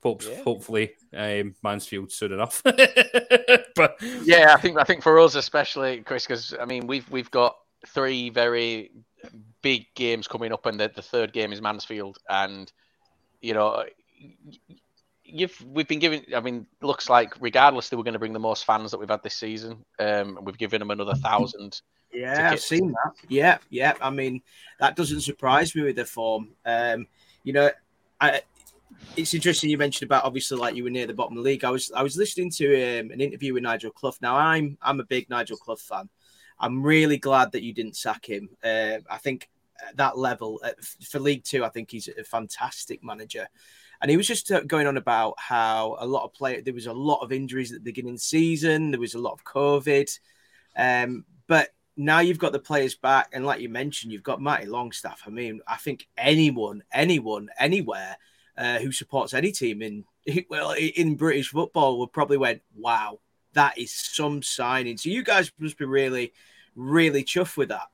Yeah. Hopefully, um, Mansfield soon enough. [laughs] but yeah, I think I think for us especially, Chris, because I mean we've we've got three very big games coming up, and the, the third game is Mansfield, and you know you've we've been giving. I mean, looks like regardless, they were going to bring the most fans that we've had this season. Um, we've given them another thousand yeah, I've seen that. Yeah, yeah. I mean, that doesn't surprise me with the form. Um, you know, I, it's interesting you mentioned about obviously like you were near the bottom of the league. I was I was listening to um, an interview with Nigel Clough. Now I'm I'm a big Nigel Clough fan. I'm really glad that you didn't sack him. Uh, I think at that level uh, for League Two, I think he's a fantastic manager. And he was just uh, going on about how a lot of play there was a lot of injuries at the beginning of the season. There was a lot of COVID, um, but now you've got the players back, and like you mentioned, you've got Matty Longstaff. I mean, I think anyone, anyone, anywhere uh, who supports any team in [laughs] well in British football would probably went, "Wow, that is some signing." So you guys must be really, really chuffed with that.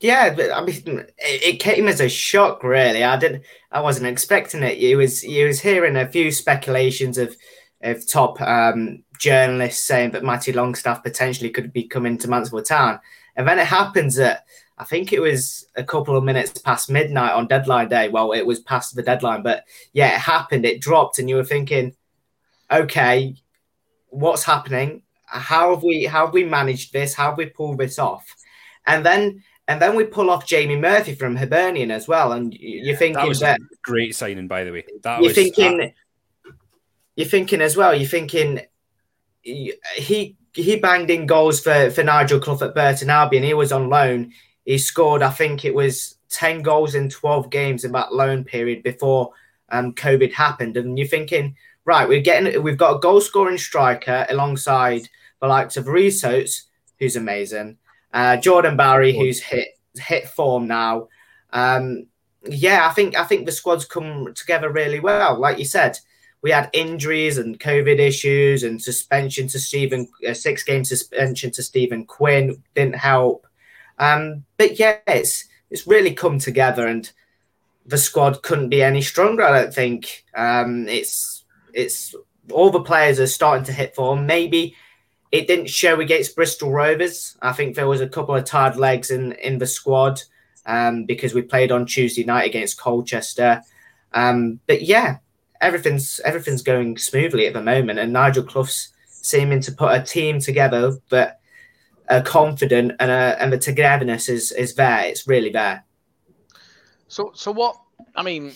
Yeah, but I mean, it came as a shock. Really, I didn't. I wasn't expecting it. You was you was hearing a few speculations of of top um, journalists saying that Matty Longstaff potentially could be coming to Mansfield Town, and then it happens that I think it was a couple of minutes past midnight on deadline day. Well, it was past the deadline, but yeah, it happened. It dropped, and you were thinking, okay, what's happening? How have we how have we managed this? How have we pulled this off? And then and then we pull off Jamie Murphy from Hibernian as well. And you're thinking that was that, great signing, by the way. That you're was, thinking, uh, you're thinking as well. You're thinking he he banged in goals for for Nigel Clough at Burton Albion. He was on loan. He scored, I think it was ten goals in twelve games in that loan period before um, COVID happened. And you're thinking, right, we're getting we've got a goal scoring striker alongside the likes of Rhys Oates, who's amazing uh, Jordan Bowery, who's hit hit form now. Um, yeah, I think I think the squad's come together really well. Like you said, we had injuries and COVID issues and suspension to Stephen, uh, six game suspension to Stephen Quinn didn't help. Um, but yeah, it's it's really come together, and the squad couldn't be any stronger. I don't think um, it's it's all the players are starting to hit form. Maybe it didn't show against Bristol Rovers. I think there was a couple of tired legs in in the squad um, because we played on Tuesday night against Colchester. Um, but yeah, everything's everything's going smoothly at the moment, and Nigel Clough's seeming to put a team together that are confident and uh, and the togetherness is is there. It's really there. So so what? I mean,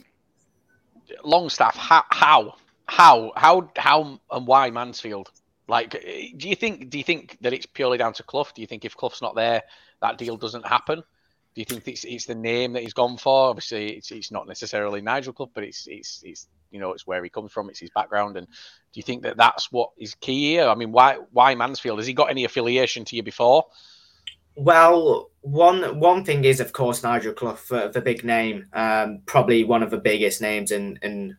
Longstaff. How how how how how and why Mansfield? Like, do you think do you think that it's purely down to Clough? Do you think if Clough's not there, that deal doesn't happen? Do you think it's, it's the name that he's gone for? Obviously, it's, it's not necessarily Nigel Clough, but it's it's it's you know it's where he comes from, it's his background, and do you think that that's what is key here? I mean, why why Mansfield? Has he got any affiliation to you before? Well, one one thing is, of course, Nigel Clough, uh, the big name, um, probably one of the biggest names in in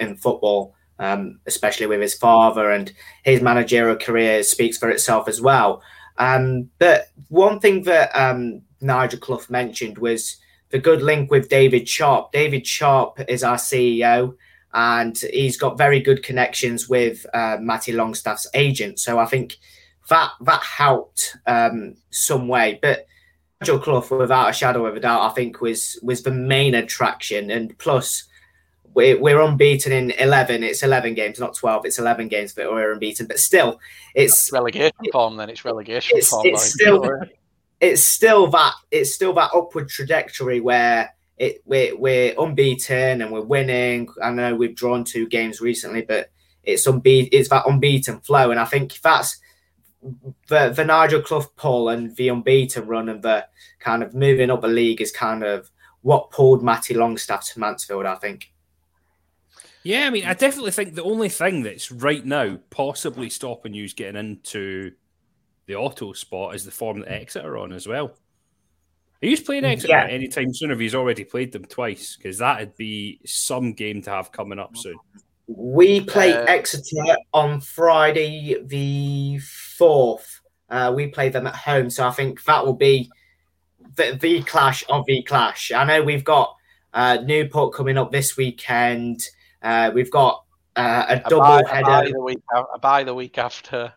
in football um, especially with his father and his managerial career speaks for itself as well. Um, but one thing that um, Nigel Clough mentioned was the good link with David Sharp. David Sharp is our CEO, and he's got very good connections with uh, Matty Longstaff's agent. So I think that that helped um, some way. But Nigel Clough, without a shadow of a doubt, I think was was the main attraction, and plus we're, we're unbeaten in 11 it's 11 games not 12 it's 11 games that we're unbeaten but still it's, it's relegation form then it's relegation it's, form it's still [laughs] it's still that it's still that upward trajectory where it we're, we're unbeaten and we're winning i know we've drawn two games recently but it's unbeaten it's that unbeaten flow and i think that's the the Nigel Clough pull and the unbeaten run and the kind of moving up a league is kind of what pulled Matty Longstaff to Mansfield, I think. Yeah, I mean, I definitely think the only thing that's right now possibly stopping you is getting into the auto spot is the form that Exeter are on as well. Are you playing Exeter yeah. anytime soon? If he's already played them twice, because that'd be some game to have coming up soon. We play uh, Exeter on Friday the fourth. Uh, we play them at home, so I think that will be the, the clash of the clash. I know we've got uh, Newport coming up this weekend. Uh, we've got uh, a, a double buy, header. A buy, the week, a buy the week after.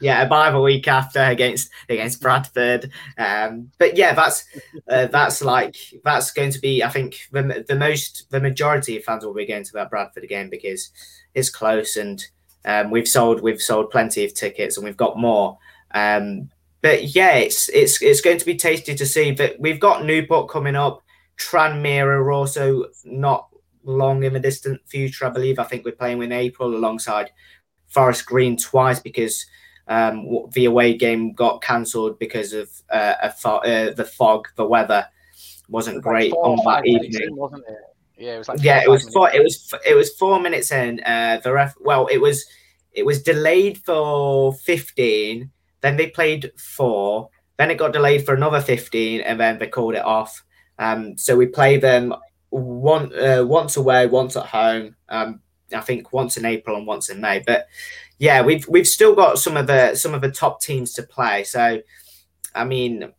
Yeah, a buy the week after against against Bradford. Um, but yeah, that's uh, that's like that's going to be. I think the, the most the majority of fans will be going to that Bradford game because it's close and um, we've sold we've sold plenty of tickets and we've got more. Um, but yeah, it's it's it's going to be tasty to see. But we've got Newport coming up. Tranmere are also not long in the distant future, I believe. I think we're playing in April alongside Forest Green twice because um, the away game got cancelled because of uh, fo- uh, the fog. The weather wasn't was great like on that evening, in, wasn't it? Yeah, it was like yeah, it was four. It was it was four minutes in. Uh, the ref. Well, it was it was delayed for fifteen. Then they played four. Then it got delayed for another fifteen, and then they called it off. Um, so we play them one uh, once away, once at home. Um, I think once in April and once in May. But yeah, we've we've still got some of the some of the top teams to play. So I mean,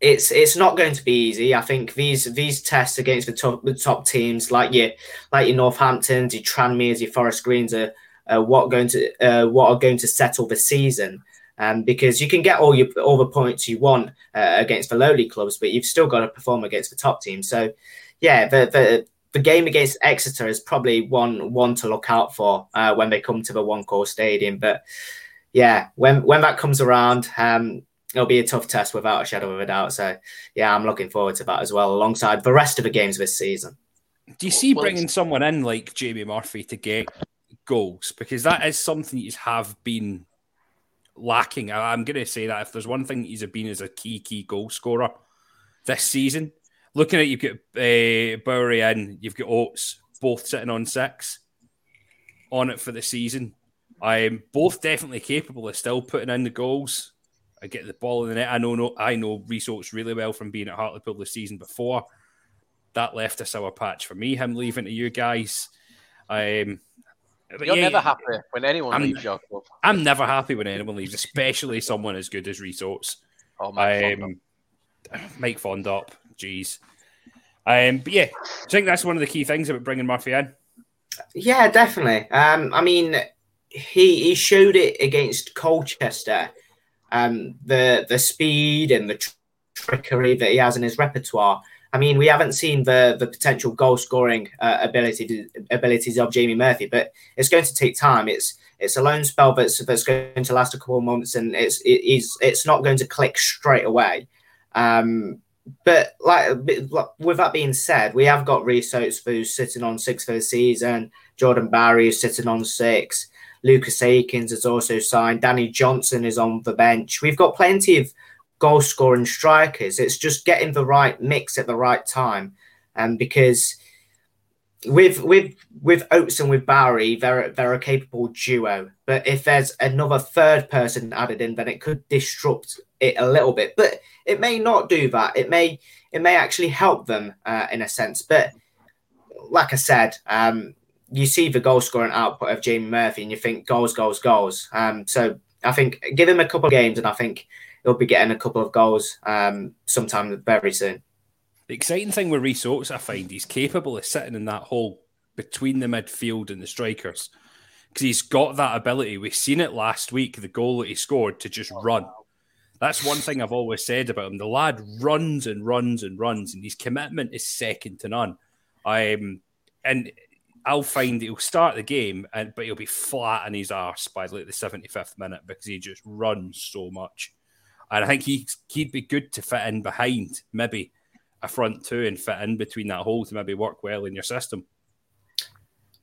it's it's not going to be easy. I think these these tests against the top the top teams like your like your Northamptons, your Tranmeres, your Forest Greens are uh, what going to uh, what are going to settle the season. Um, because you can get all your all the points you want uh, against the lowly clubs, but you've still got to perform against the top teams. So, yeah, the the, the game against Exeter is probably one one to look out for uh, when they come to the one call stadium. But yeah, when when that comes around, um, it'll be a tough test without a shadow of a doubt. So yeah, I'm looking forward to that as well, alongside the rest of the games this season. Do you see bringing someone in like Jamie Murphy to get goals because that is something he's have been lacking. I'm going to say that if there's one thing he's been as a key key goal scorer this season, looking at you've got uh, Bowery in, you've got Oates both sitting on six on it for the season. I'm both definitely capable of still putting in the goals. I get the ball in the net. I know, no, I know Rhys Oates really well from being at Hartlepool the season before. That left a sour patch for me. Him leaving to you guys. Um, You're yeah, never happy when anyone I'm, leaves your club. I'm never happy when anyone leaves, especially someone as good as Rhys Oates. Oh, Mike um, Mike Fondop, jeez. Um, but yeah, I think that's one of the key things about bringing Murphy in. Yeah, definitely. Um, I mean, he he showed it against Colchester um, the the speed and the tr- trickery that he has in his repertoire. I mean, we haven't seen the the potential goal scoring uh, ability to, abilities of Jamie Murphy, but it's going to take time. It's it's a loan spell that's that's going to last a couple of months, and it's it is it's not going to click straight away. Um, but like with that being said, we have got Rhys Oates who's sitting on six for the season, Jordan Bowery is sitting on six. Lucas Akins has also signed. Danny Johnson is on the bench. We've got plenty of goal scoring strikers. It's just getting the right mix at the right time. And um, because with with with Oates and with Bowery, they're they're a capable duo. But if there's another third person added in, then it could disrupt it a little bit. But it may not do that. It may it may actually help them uh, in a sense. But like I said, um, you see the goal scoring output of Jamie Murphy and you think goals, goals, goals. Um, so I think give him a couple of games and I think he'll be getting a couple of goals um, sometime very soon. The exciting thing with Oates, I find he's capable of sitting in that hole between the midfield and the strikers because he's got that ability. We've seen it last week, the goal that he scored to just run. That's one thing I've always said about him. The lad runs and runs and runs, and his commitment is second to none. Um, and I'll find he'll start the game, and but he'll be flat in his arse by like the 75th minute because he just runs so much. And I think he he'd be good to fit in behind maybe a front two and fit in between that hole to maybe work well in your system.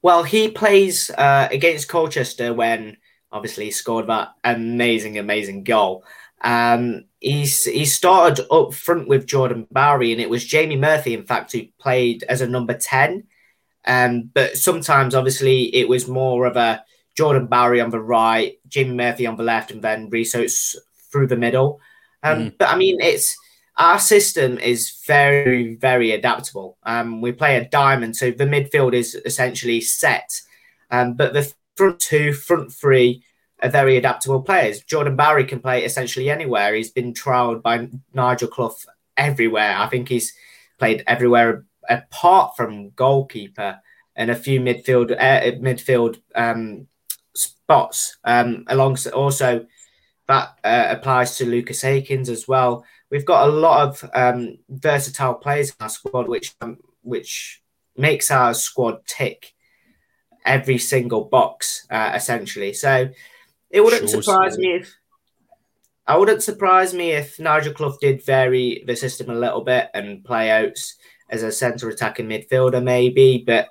Well, he plays uh, against Colchester when obviously he scored that amazing, amazing goal. Um, he's he started up front with Jordan Bowery, and it was Jamie Murphy, in fact, who played as a number ten um, but sometimes, obviously, it was more of a Jordan Bowery on the right, Jimmy Murphy on the left, and then Rhys through the middle. Um, mm. But I mean, it's our system is very, very adaptable. Um, we play a diamond, so the midfield is essentially set. Um, but the front two, front three are very adaptable players. Jordan Bowery can play essentially anywhere. He's been trialled by Nigel Clough everywhere. I think he's played everywhere apart from goalkeeper and a few midfield uh, midfield um, spots. Um, alongside also that uh, applies to Lucas Akins as well. We've got a lot of um, versatile players in our squad, which um, which makes our squad tick every single box uh, essentially. So it wouldn't sure, surprise so. me if I wouldn't surprise me if Nigel Clough did vary the system a little bit and play Oates as a centre attacking midfielder, maybe. But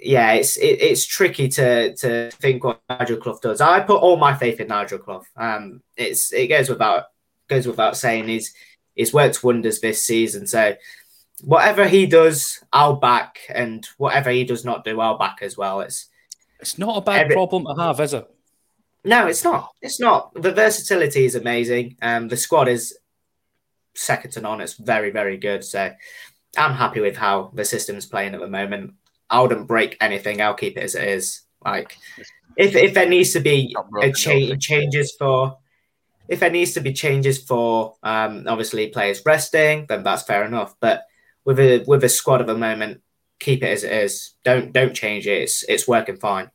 yeah, it's it, it's tricky to to think what Nigel Clough does. I put all my faith in Nigel Clough. Um, it's it goes without goes without saying he's he's worked wonders this season. So whatever he does, I'll back, and whatever he does not do, I'll back as well. It's it's not a bad every, problem to have, is it? No, it's not. It's not. The versatility is amazing. Um, the squad is second to none. It's very, very good. So I'm happy with how the system's playing at the moment. I wouldn't break anything. I'll keep it as it is. Like, if if there needs to be a change changes for, if there needs to be changes for um, obviously players resting, then that's fair enough. But with a with a squad at the moment, keep it as it is. Don't don't change it. It's it's working fine.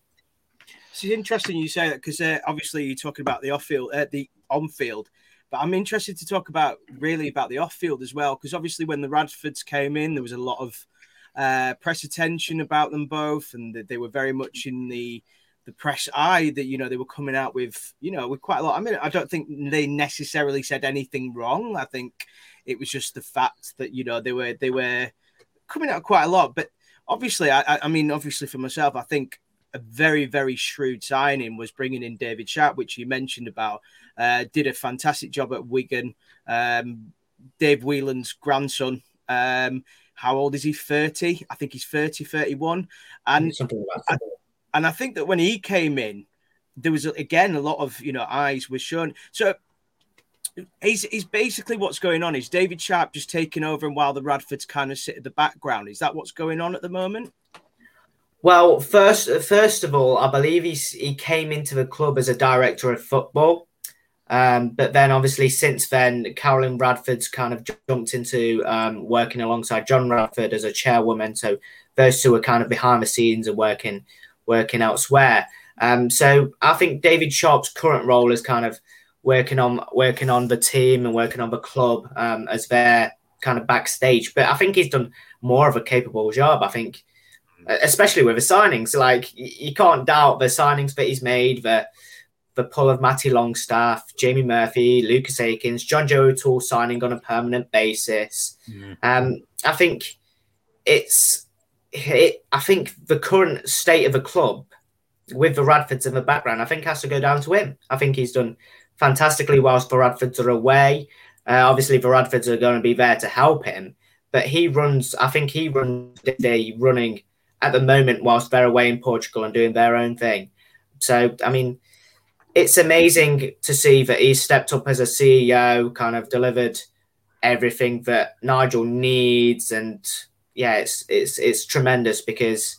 It's interesting you say that because uh, obviously you're talking about the off field, uh, the on field, but I'm interested to talk about really about the off field as well because obviously when the Radfords came in, there was a lot of uh, press attention about them both, and they were very much in the the press eye that you know they were coming out with you know with quite a lot. I mean, I don't think they necessarily said anything wrong. I think it was just the fact that you know they were they were coming out quite a lot. But obviously, I, I mean, obviously for myself, I think a very very shrewd signing was bringing in David Sharp, which you mentioned about. Uh, did a fantastic job at Wigan. Um, Dave Whelan's grandson. Um, how old is he? 30. I think he's 30, 31. And like. And I think that when he came in, there was again a lot of you know eyes were shown. So he's, he's basically what's going on is David Sharp just taking over, and while the Radfords kind of sit at the background. Is that what's going on at the moment? Well, first first of all, I believe he's he came into the club as a director of football. Um, but then, obviously, since then, Carolyn Radford's kind of jumped into um, working alongside John Radford as a chairwoman. So those two are kind of behind the scenes and working working elsewhere. Um, so I think David Sharp's current role is kind of working on working on the team and working on the club um, as their kind of backstage. But I think he's done more of a capable job. I think, especially with the signings, like you can't doubt the signings that he's made. The the pull of Matty Longstaff, Jamie Murphy, Lucas Akins, John Joe O'Toole signing on a permanent basis. Mm-hmm. Um, I think it's it, I think the current state of the club with the Radfords in the background, I think has to go down to him. I think he's done fantastically whilst the Radfords are away. Uh, obviously, the Radfords are going to be there to help him, but he runs. I think he runs the running at the moment whilst they're away in Portugal and doing their own thing. So, I mean, it's amazing to see that he's stepped up as a CEO, kind of delivered everything that Nigel needs and yeah, it's it's it's tremendous because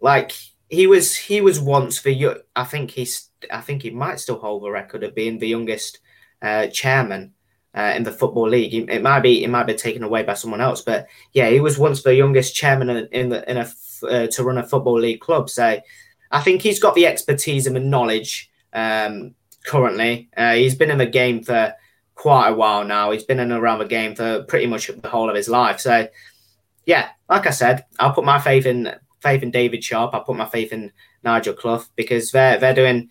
like he was he was once the I think he's I think he might still hold the record of being the youngest uh, chairman uh, in the football league. It might be it might be taken away by someone else, but yeah, he was once the youngest chairman in the in a uh, to run a football league club. So I think he's got the expertise and the knowledge um, currently. Uh, he's been in the game for quite a while now. He's been in around the game for pretty much the whole of his life. So yeah, like I said, I'll put my faith in faith in David Sharp. I'll put my faith in Nigel Clough because they're they're doing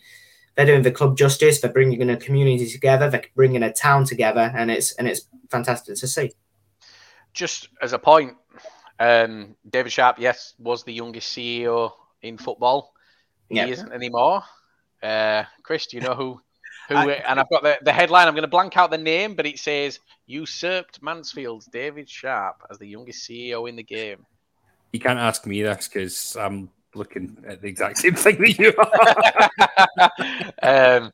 they're doing the club justice. They're bringing a community together. They're bringing a town together, and it's and it's fantastic to see. Just as a point, um, David Sharp, yes, was the youngest CEO in football. He yep. isn't anymore. Uh, Chris, do you know who? [laughs] Who? I, and I've got the, the headline. I'm going to blank out the name, but it says usurped Mansfield's David Sharp as the youngest CEO in the game. You can't ask me this because I'm looking at the exact same thing that you are. [laughs] um,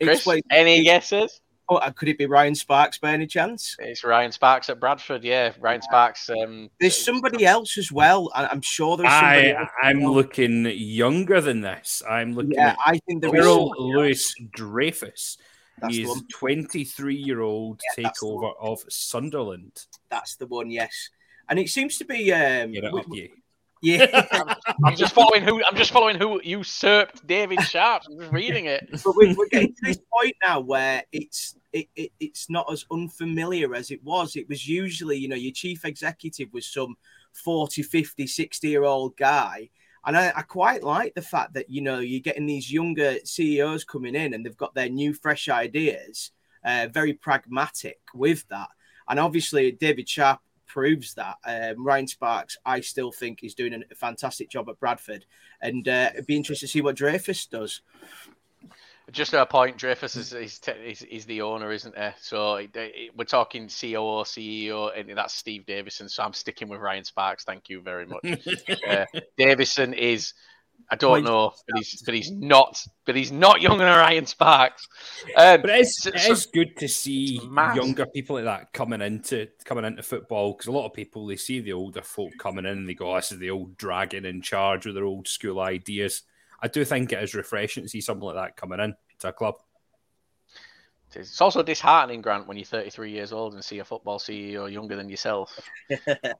Chris, any guesses? Oh, uh, could it be Ryan Sparks by any chance? It's Ryan Sparks at Bradford. Yeah, Ryan Sparks. Um, there's somebody else as well. I'm sure there's. Somebody I I'm well. looking younger than this. I'm looking. Yeah, I think there is Lewis Dreyfus. That's he is 23 year old yeah, takeover of Sunderland. That's the one, yes. And it seems to be. Um, Get it up, you. Yeah, [laughs] I'm, just following who I'm just following who usurped David Sharp. I'm just reading it. [laughs] But we're, we're getting to this point now where it's it, it, it's not as unfamiliar as it was. It was usually, you know, your chief executive was some 40, 50, 60 year old guy and I, I, quite like the fact that you know you're getting these younger CEOs coming in and they've got their new fresh ideas, uh, very pragmatic with that. And obviously David Sharp proves that. Um, Ryan Sparks, I still think is doing a fantastic job at Bradford, and uh, it'd be interesting to see what Dreyfus does. Just to a point, Dreyfus is, is, is, is the owner, isn't there? So it, it, we're talking COO, CEO, and that's Steve Davison. So I'm sticking with Ryan Sparks. Thank you very much. [laughs] uh, Davison is, I don't know, but he's but he's not, but he's not younger than Ryan Sparks. Um, but it's so, it is good to see younger people like that coming into coming into football because a lot of people they see the older folk coming in and they go, "This is the old dragon in charge with their old school ideas." I do think it is refreshing to see something like that coming in to a club. It's also disheartening, Grant, when you're 33 years old and see a football CEO younger than yourself. [laughs] yeah,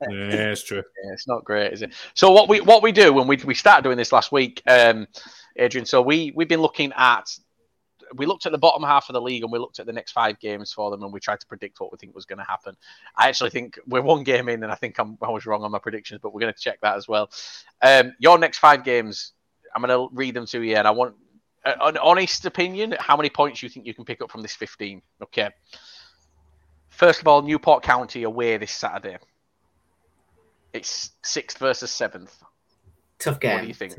it's true. Yeah, it's not great, is it? So what we what we do when we we started doing this last week, um, Adrian. So we we've been looking at we looked at the bottom half of the league and we looked at the next five games for them and we tried to predict what we think was going to happen. I actually think we're one game in and I think I'm, I was wrong on my predictions, but we're going to check that as well. Um, your next five games, I'm going to read them to you and I want an honest opinion, how many points you think you can pick up from this 15? Okay. First of all, Newport County away this Saturday. It's sixth versus seventh. Tough game. What do you think?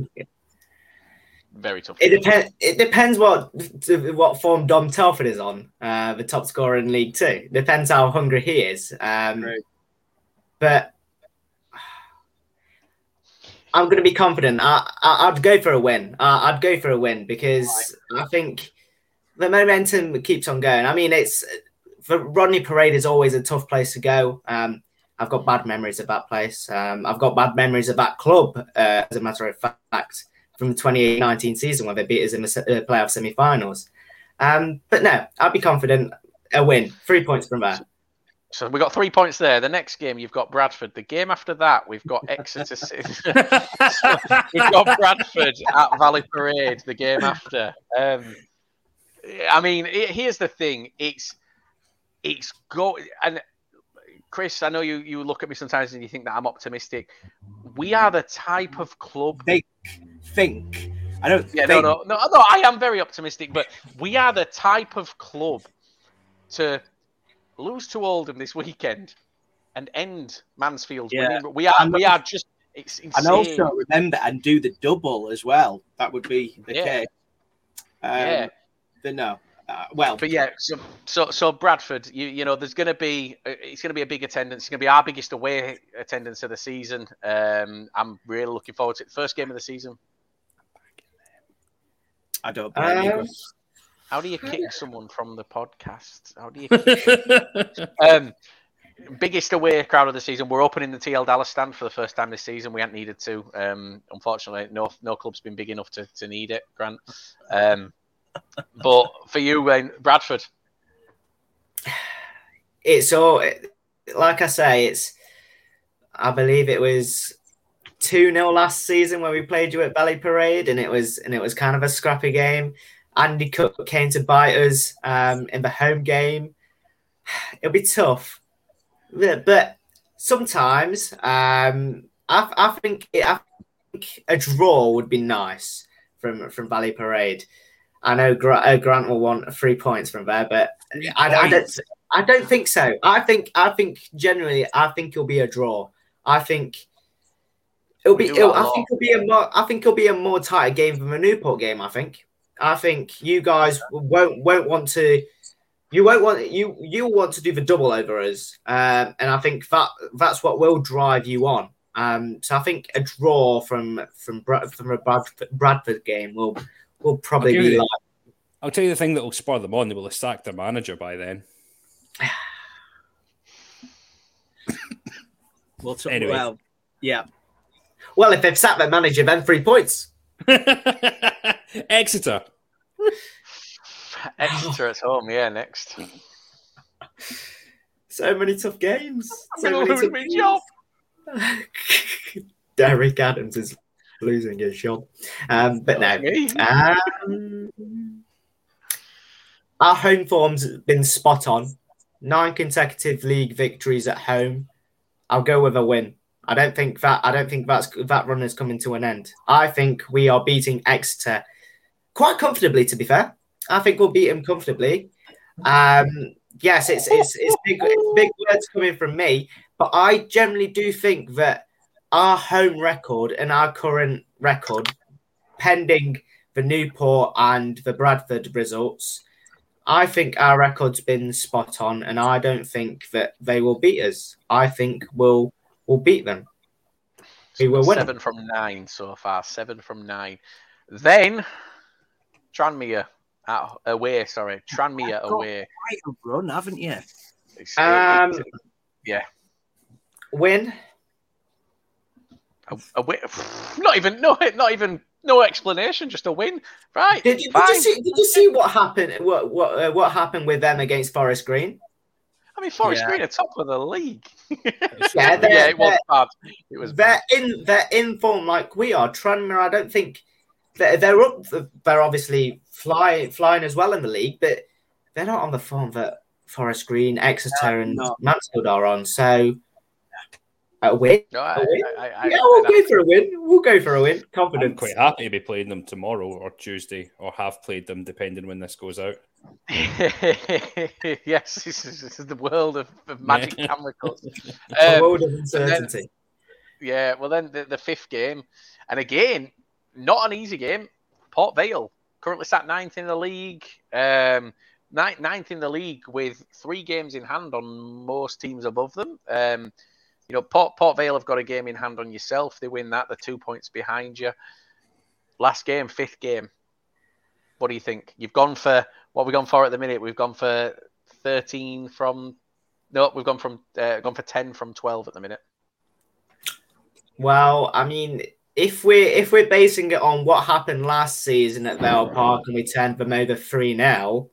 Very tough. It depends. It depends what what form Dom Telford is on. Uh, the top scorer in League Two. Depends how hungry he is. Um, right. But I'm going to be confident. I, I would go for a win. I, would go for a win because I think the momentum keeps on going. I mean, it's for Rodney Parade is always a tough place to go. Um, I've got bad memories of that place. Um, I've got bad memories of that club, uh, as a matter of fact, from the 2019 season when they beat us in the uh, playoff semi-finals. Um, but no, I'd be confident a win, three points from there. So we got three points there. The next game you've got Bradford. The game after that we've got Exeter. [laughs] [laughs] we've got Bradford at Valley Parade. The game after. Um, I mean, it, here's the thing. It's it's go and Chris. I know you you look at me sometimes and you think that I'm optimistic. We are the type of club. Think, think. I don't. Yeah, think. no, no, no, no. I am very optimistic, but we are the type of club to lose to Oldham this weekend and end Mansfield. Yeah. We are and we are just it's insane. And also remember and do the double as well. That would be the yeah. case. Um, yeah. But no. Uh, well, but yeah, so so, so Bradford, you you know, there's going to be uh, it's going to be a big attendance. It's going to be our biggest away attendance of the season. Um, I'm really looking forward to it. First game of the season. I don't blame um, you. How do you kick someone from the podcast? How do you? [laughs] um, biggest away crowd of the season. We're opening the TL Dallas stand for the first time this season. We hadn't needed to. Um, unfortunately, no no club's been big enough to, to need it, Grant. Um, but for you, Wayne, Bradford. It's all like I say. It's I believe it was two 0 last season when we played you at Valley Parade, and it was and it was kind of a scrappy game. Andy Cook came to bite us um, in the home game. [sighs] It'll be tough, but sometimes um, I, I, think it, I think a draw would be nice from from Valley Parade. I know uh, Grant will want three points from there, but I, I, don't. I don't think so. I think. I think generally, I think it'll be a draw. I think it'll be. It'll, I think it'll be a more. I think it'll be a more tighter game than the Newport game. I think. I think you guys won't won't want to. You won't want you you want to do the double over us, um, and I think that that's what will drive you on. Um, so I think a draw from from from a Bradford, Bradford game will will probably be. like, I'll tell you the thing that will spur them on. They will have sacked their manager by then. [sighs] well, anyway. well, yeah. Well, if they've sacked their manager, then three points. [laughs] Exeter. [laughs] Exeter at home, yeah, next. [laughs] So many tough games. I'm so lose my job. Derek Adams is losing his job. Um, but no. Um, our home form's been spot on. Nine consecutive league victories at home. I'll go with a win. I don't think that I don't think that's that run is coming to an end. I think we are beating Exeter quite comfortably. To be fair, I think we'll beat him comfortably. Um, yes, it's it's it's big, it's big words coming from me, but I generally do think that our home record and our current record, pending the Newport and the Bradford results, I think our record's been spot on, and I don't think that they will beat us. I think we'll we'll beat them. We will win. Seven from nine so far. Seven from nine. Then Tranmere at, away. Sorry, Tranmere away. Quite a run, haven't you? It's, um, it, yeah. Win. A, a win. [sighs] Not even. No. Not even no explanation, just a win. Right. Did, you, did you see? Did you see what happened? What what uh, what happened with them against Forest Green? I mean, Forest yeah. Green are top of the league. [laughs] yeah, yeah, it was bad. It was. They're bad. in they're in form like we are. Tranmere, I don't think they're, they're up. They're obviously flying flying as well in the league, but they're not on the form that Forest Green, Exeter, and Mansfield are on. So a win. No, I, a win. I, I, yeah, we'll go for a win. We'll go for a win. Confidence. I'm quite happy to be playing them tomorrow or Tuesday, or have played them depending when this goes out. [laughs] yes, this is, this is, the world of, of magic yeah. camera cuts. [laughs] Um, world of uncertainty. Then, yeah, well, then the, the fifth game, and again, not an easy game. Port Vale currently sat ninth in the league. Um, ninth in the league with three games in hand on most teams above them. Um, you know, Port, Port Vale have got a game in hand on yourself. They win that, they're two points behind you. Last game, fifth game. What do you think? You've gone for what we've gone for at the minute. We've gone for 13 from no, we've gone from uh, gone for 10 from 12 at the minute. Well, I mean, if we're if we're basing it on what happened last season at Vale mm. Park and we turned them over three now,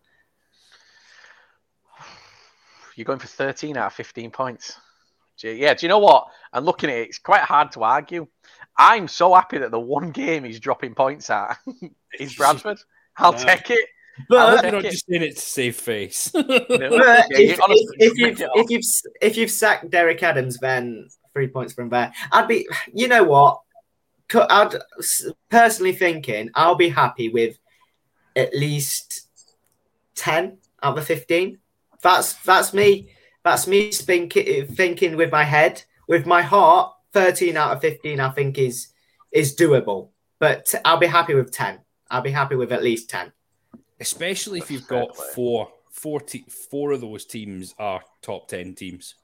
you're going for 13 out of 15 points. Yeah, do you know what? And looking at it, it's quite hard to argue. I'm so happy that the one game he's dropping points at [laughs] is [laughs] Bradford. I'll yeah. take it. But you're not it. just in it to save face. [laughs] no, if, if, if, you've, if you've if you've sacked Derek Adams, then three points from there. I'd be, you know what? I'd personally thinking I'll be happy with at least ten out of fifteen. That's that's me. That's me thinking, thinking with my head, with my heart. Thirteen out of fifteen, I think is is doable. But I'll be happy with ten. I'll be happy with at least ten. Especially if you've got four, four, te- four of those teams are top ten teams.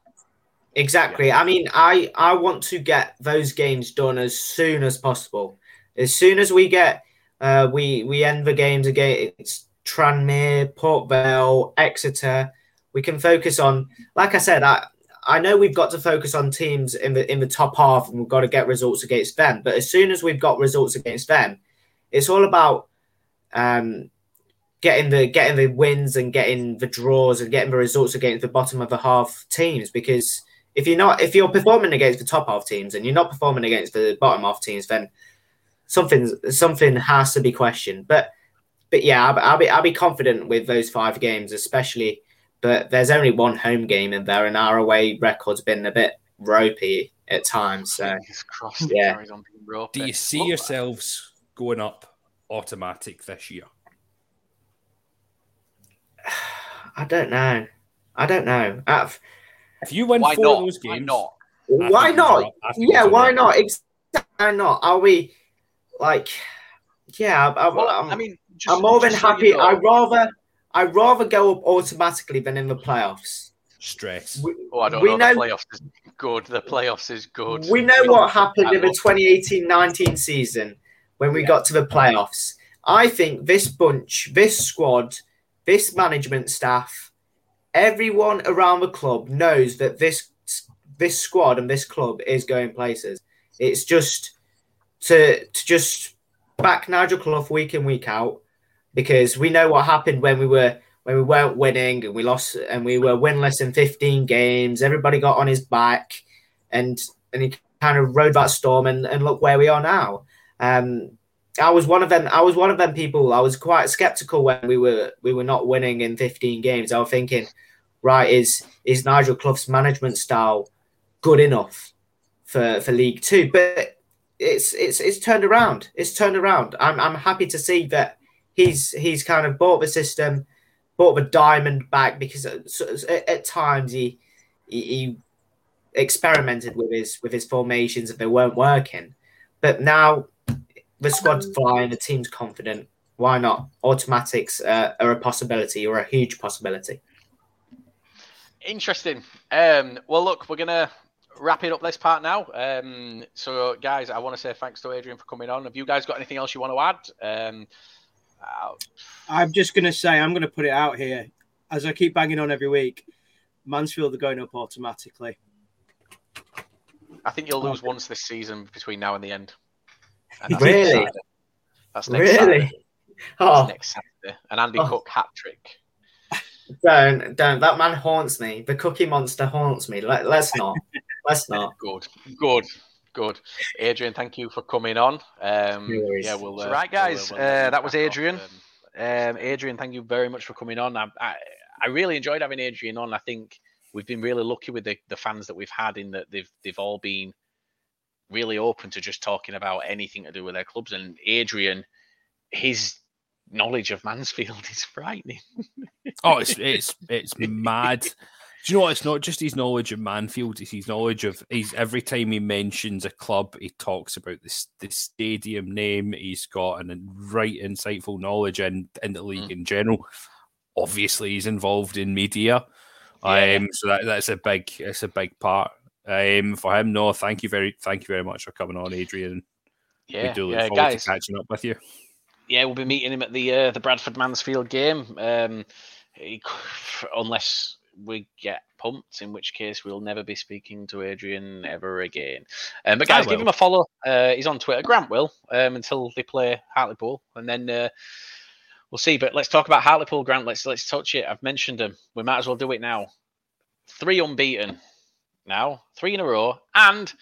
Exactly. Yeah. I mean, I I want to get those games done as soon as possible. As soon as we get uh, we we end the games against Tranmere, Port Vale, Exeter we can focus on, like I said, I I know we've got to focus on teams in the in the top half, and we've got to get results against them. But as soon as we've got results against them, it's all about um, getting the getting the wins and getting the draws and getting the results against the bottom of the half teams. Because if you're not if you're performing against the top half teams and you're not performing against the bottom half teams, then something something has to be questioned. But but yeah, I'll, I'll be I'll be confident with those five games, especially but there's only one home game in there, and our away record's been a bit ropey at times. So, crossed, yeah. Do you see yourselves going up automatic this year? [sighs] I don't know. I don't know. I've, if you win why four not? of those games, why not? Why not? Yeah, why not? Exactly. Why not? Are we like? Yeah, I, I, well, I mean, just, I'm more than happy. I rather I'd rather go up automatically than in the playoffs. Stress. We, oh, I don't we know. know. The playoffs is good. The playoffs is good. We know what happened in the 2018-19 season when we yeah. got to the playoffs. I think this bunch, this squad, this management staff, everyone around the club knows that this this squad and this club is going places. It's just to to just back Nigel Clough week in week out because we know what happened when we were when we weren't winning and we lost and we were winless in 15 games. Everybody got on his back, and and he kind of rode that storm. And, and look where we are now. Um, I was one of them. I was one of them people. I was quite skeptical when we were we were not winning in 15 games. I was thinking, right, is is Nigel Clough's management style good enough for for League Two? But it's it's it's turned around. It's turned around. I'm I'm happy to see that he's he's kind of bought the system, bought the diamond back because at, at times he, he, he experimented with his with his formations and they weren't working. But now the squad's flying, the team's confident. Why not? Automatics uh, are a possibility or a huge possibility. Interesting. Um, well, look, we're gonna wrapping up this part now. Um, so, guys, I want to say thanks to Adrian for coming on. Have you guys got anything else you want to add? Um, I'm just going to say, I'm going to put it out here. As I keep banging on every week, Mansfield are going up automatically. I think you'll lose once this season between now and the end. And really? That's next really. Saturday. Oh, next Saturday, an Andy oh. Cook hat trick. Don't, don't. That man haunts me. The Cookie Monster haunts me. Let, let's not. let's not. [laughs] Good, good, good. Adrian, thank you for coming on. Um, yeah, we'll. Uh, right, guys. We'll, uh, uh, that was Adrian. Um, Adrian, thank you very much for coming on. I, I, I really enjoyed having Adrian on. I think we've been really lucky with the, the fans that we've had in that they've they've all been really open to just talking about anything to do with their clubs. And Adrian, his knowledge of Mansfield [laughs] is frightening. oh, it's it's it's mad. [laughs] Do you know what? It's not just his knowledge of Mansfield; it's his knowledge of. He's every time he mentions a club, he talks about this the stadium name. He's got an right insightful knowledge in in the league mm. in general. Obviously, he's involved in media, yeah. um, so that, that's a big it's a big part um, for him. No, thank you very thank you very much for coming on, Adrian. Yeah, we do look yeah, forward guys. to catching up with you yeah, we'll be meeting him at the uh, the Bradford Mansfield game. Um, unless we get pumped, in which case we'll never be speaking to Adrian ever again. Um, but guys, give him a follow. Uh, he's on Twitter. Grant will um, until they play Hartlepool, and then uh, we'll see. But let's talk about Hartlepool, Grant. Let's let's touch it. I've mentioned them. We might as well do it now. Three unbeaten now, three in a row, and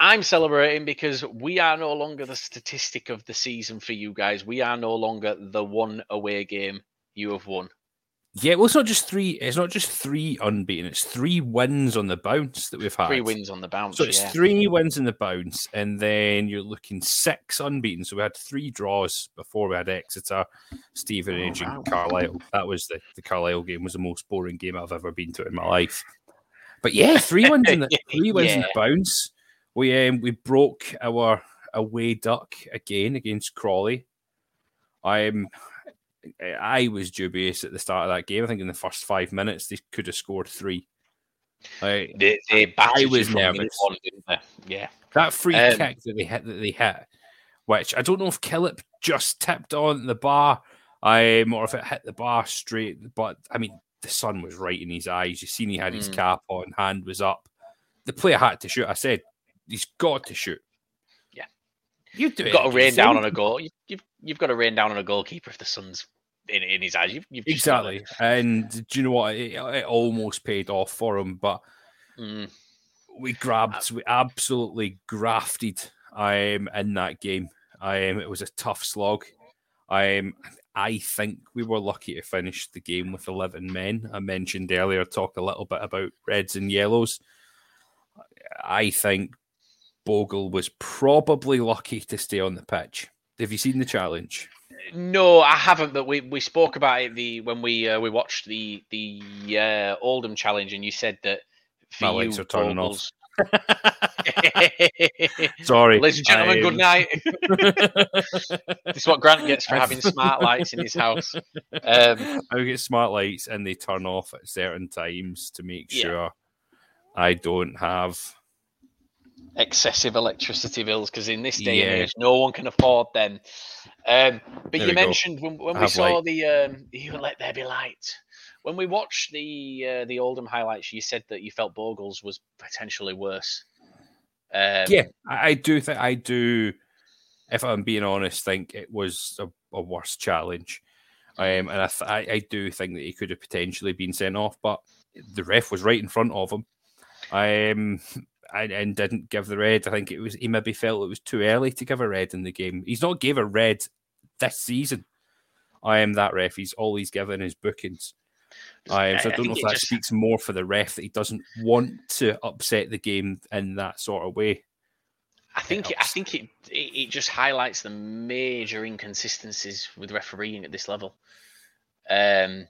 I'm celebrating because we are no longer the statistic of the season for you guys. We are no longer the one away game you have won. Yeah, well, it's not just three. It's not just three unbeaten. It's three wins on the bounce that we've had. Three wins on the bounce. So it's yeah. three wins in the bounce, and then you're looking six unbeaten. So we had three draws before we had Exeter, Stephen oh, and. Carlisle. That was the the Carlisle game was the most boring game I've ever been to in my life. But yeah, three [laughs] wins in the three wins yeah. in the bounce. We um, we broke our away duck again against Crawley. I'm I was dubious at the start of that game. I think in the first five minutes they could have scored three. I, they, they I was nervous. One, yeah, that free um, kick that they hit that they hit, which I don't know if Killip just tipped on the bar, um, or if it hit the bar straight. But I mean, the sun was right in his eyes. You seen he had his mm. cap on, hand was up. The player had to shoot. I said he's got to shoot. Yeah, you do. You've got to rain down on a goal. You, you've you've got to rain down on a goalkeeper if the sun's in, in his eyes. You've, you've exactly. And do you know what? It, it almost paid off for him, but mm. we grabbed, we absolutely grafted I um, in that game. I Um, it was a tough slog. I Um, I think we were lucky to finish the game with 11 men. I mentioned earlier, talk a little bit about reds and yellows. I think Bogle was probably lucky to stay on the pitch. Have you seen the challenge? No, I haven't. But we, we spoke about it the when we uh, we watched the the uh, Oldham challenge, and you said that for My you, are turning Bogle's... off. [laughs] Sorry, ladies and gentlemen. Good night. [laughs] this is what Grant gets for having smart lights in his house. [laughs] Um, I get smart lights, and they turn off at certain times to make yeah. sure I don't have excessive electricity bills because in this day yeah. and age, no one can afford them. Um, but there you mentioned go. when, when we saw light. the um, you let there be light. When we watched the uh, the Oldham highlights, you said that you felt Bogles was potentially worse. Um, yeah, I, I, do think I do. If I'm being honest, think it was a, a worse challenge, um, and I, th- I, I do think that he could have potentially been sent off, but the ref was right in front of him. Um, and, and didn't give the red. I think it was he maybe felt it was too early to give a red in the game. He's not gave a red this season. I am that ref. He's all he's given is bookings. I so I don't know if that just... speaks more for the ref that he doesn't want to upset the game in that sort of way. I think I think it, it, it just highlights the major inconsistencies with refereeing at this level. Um,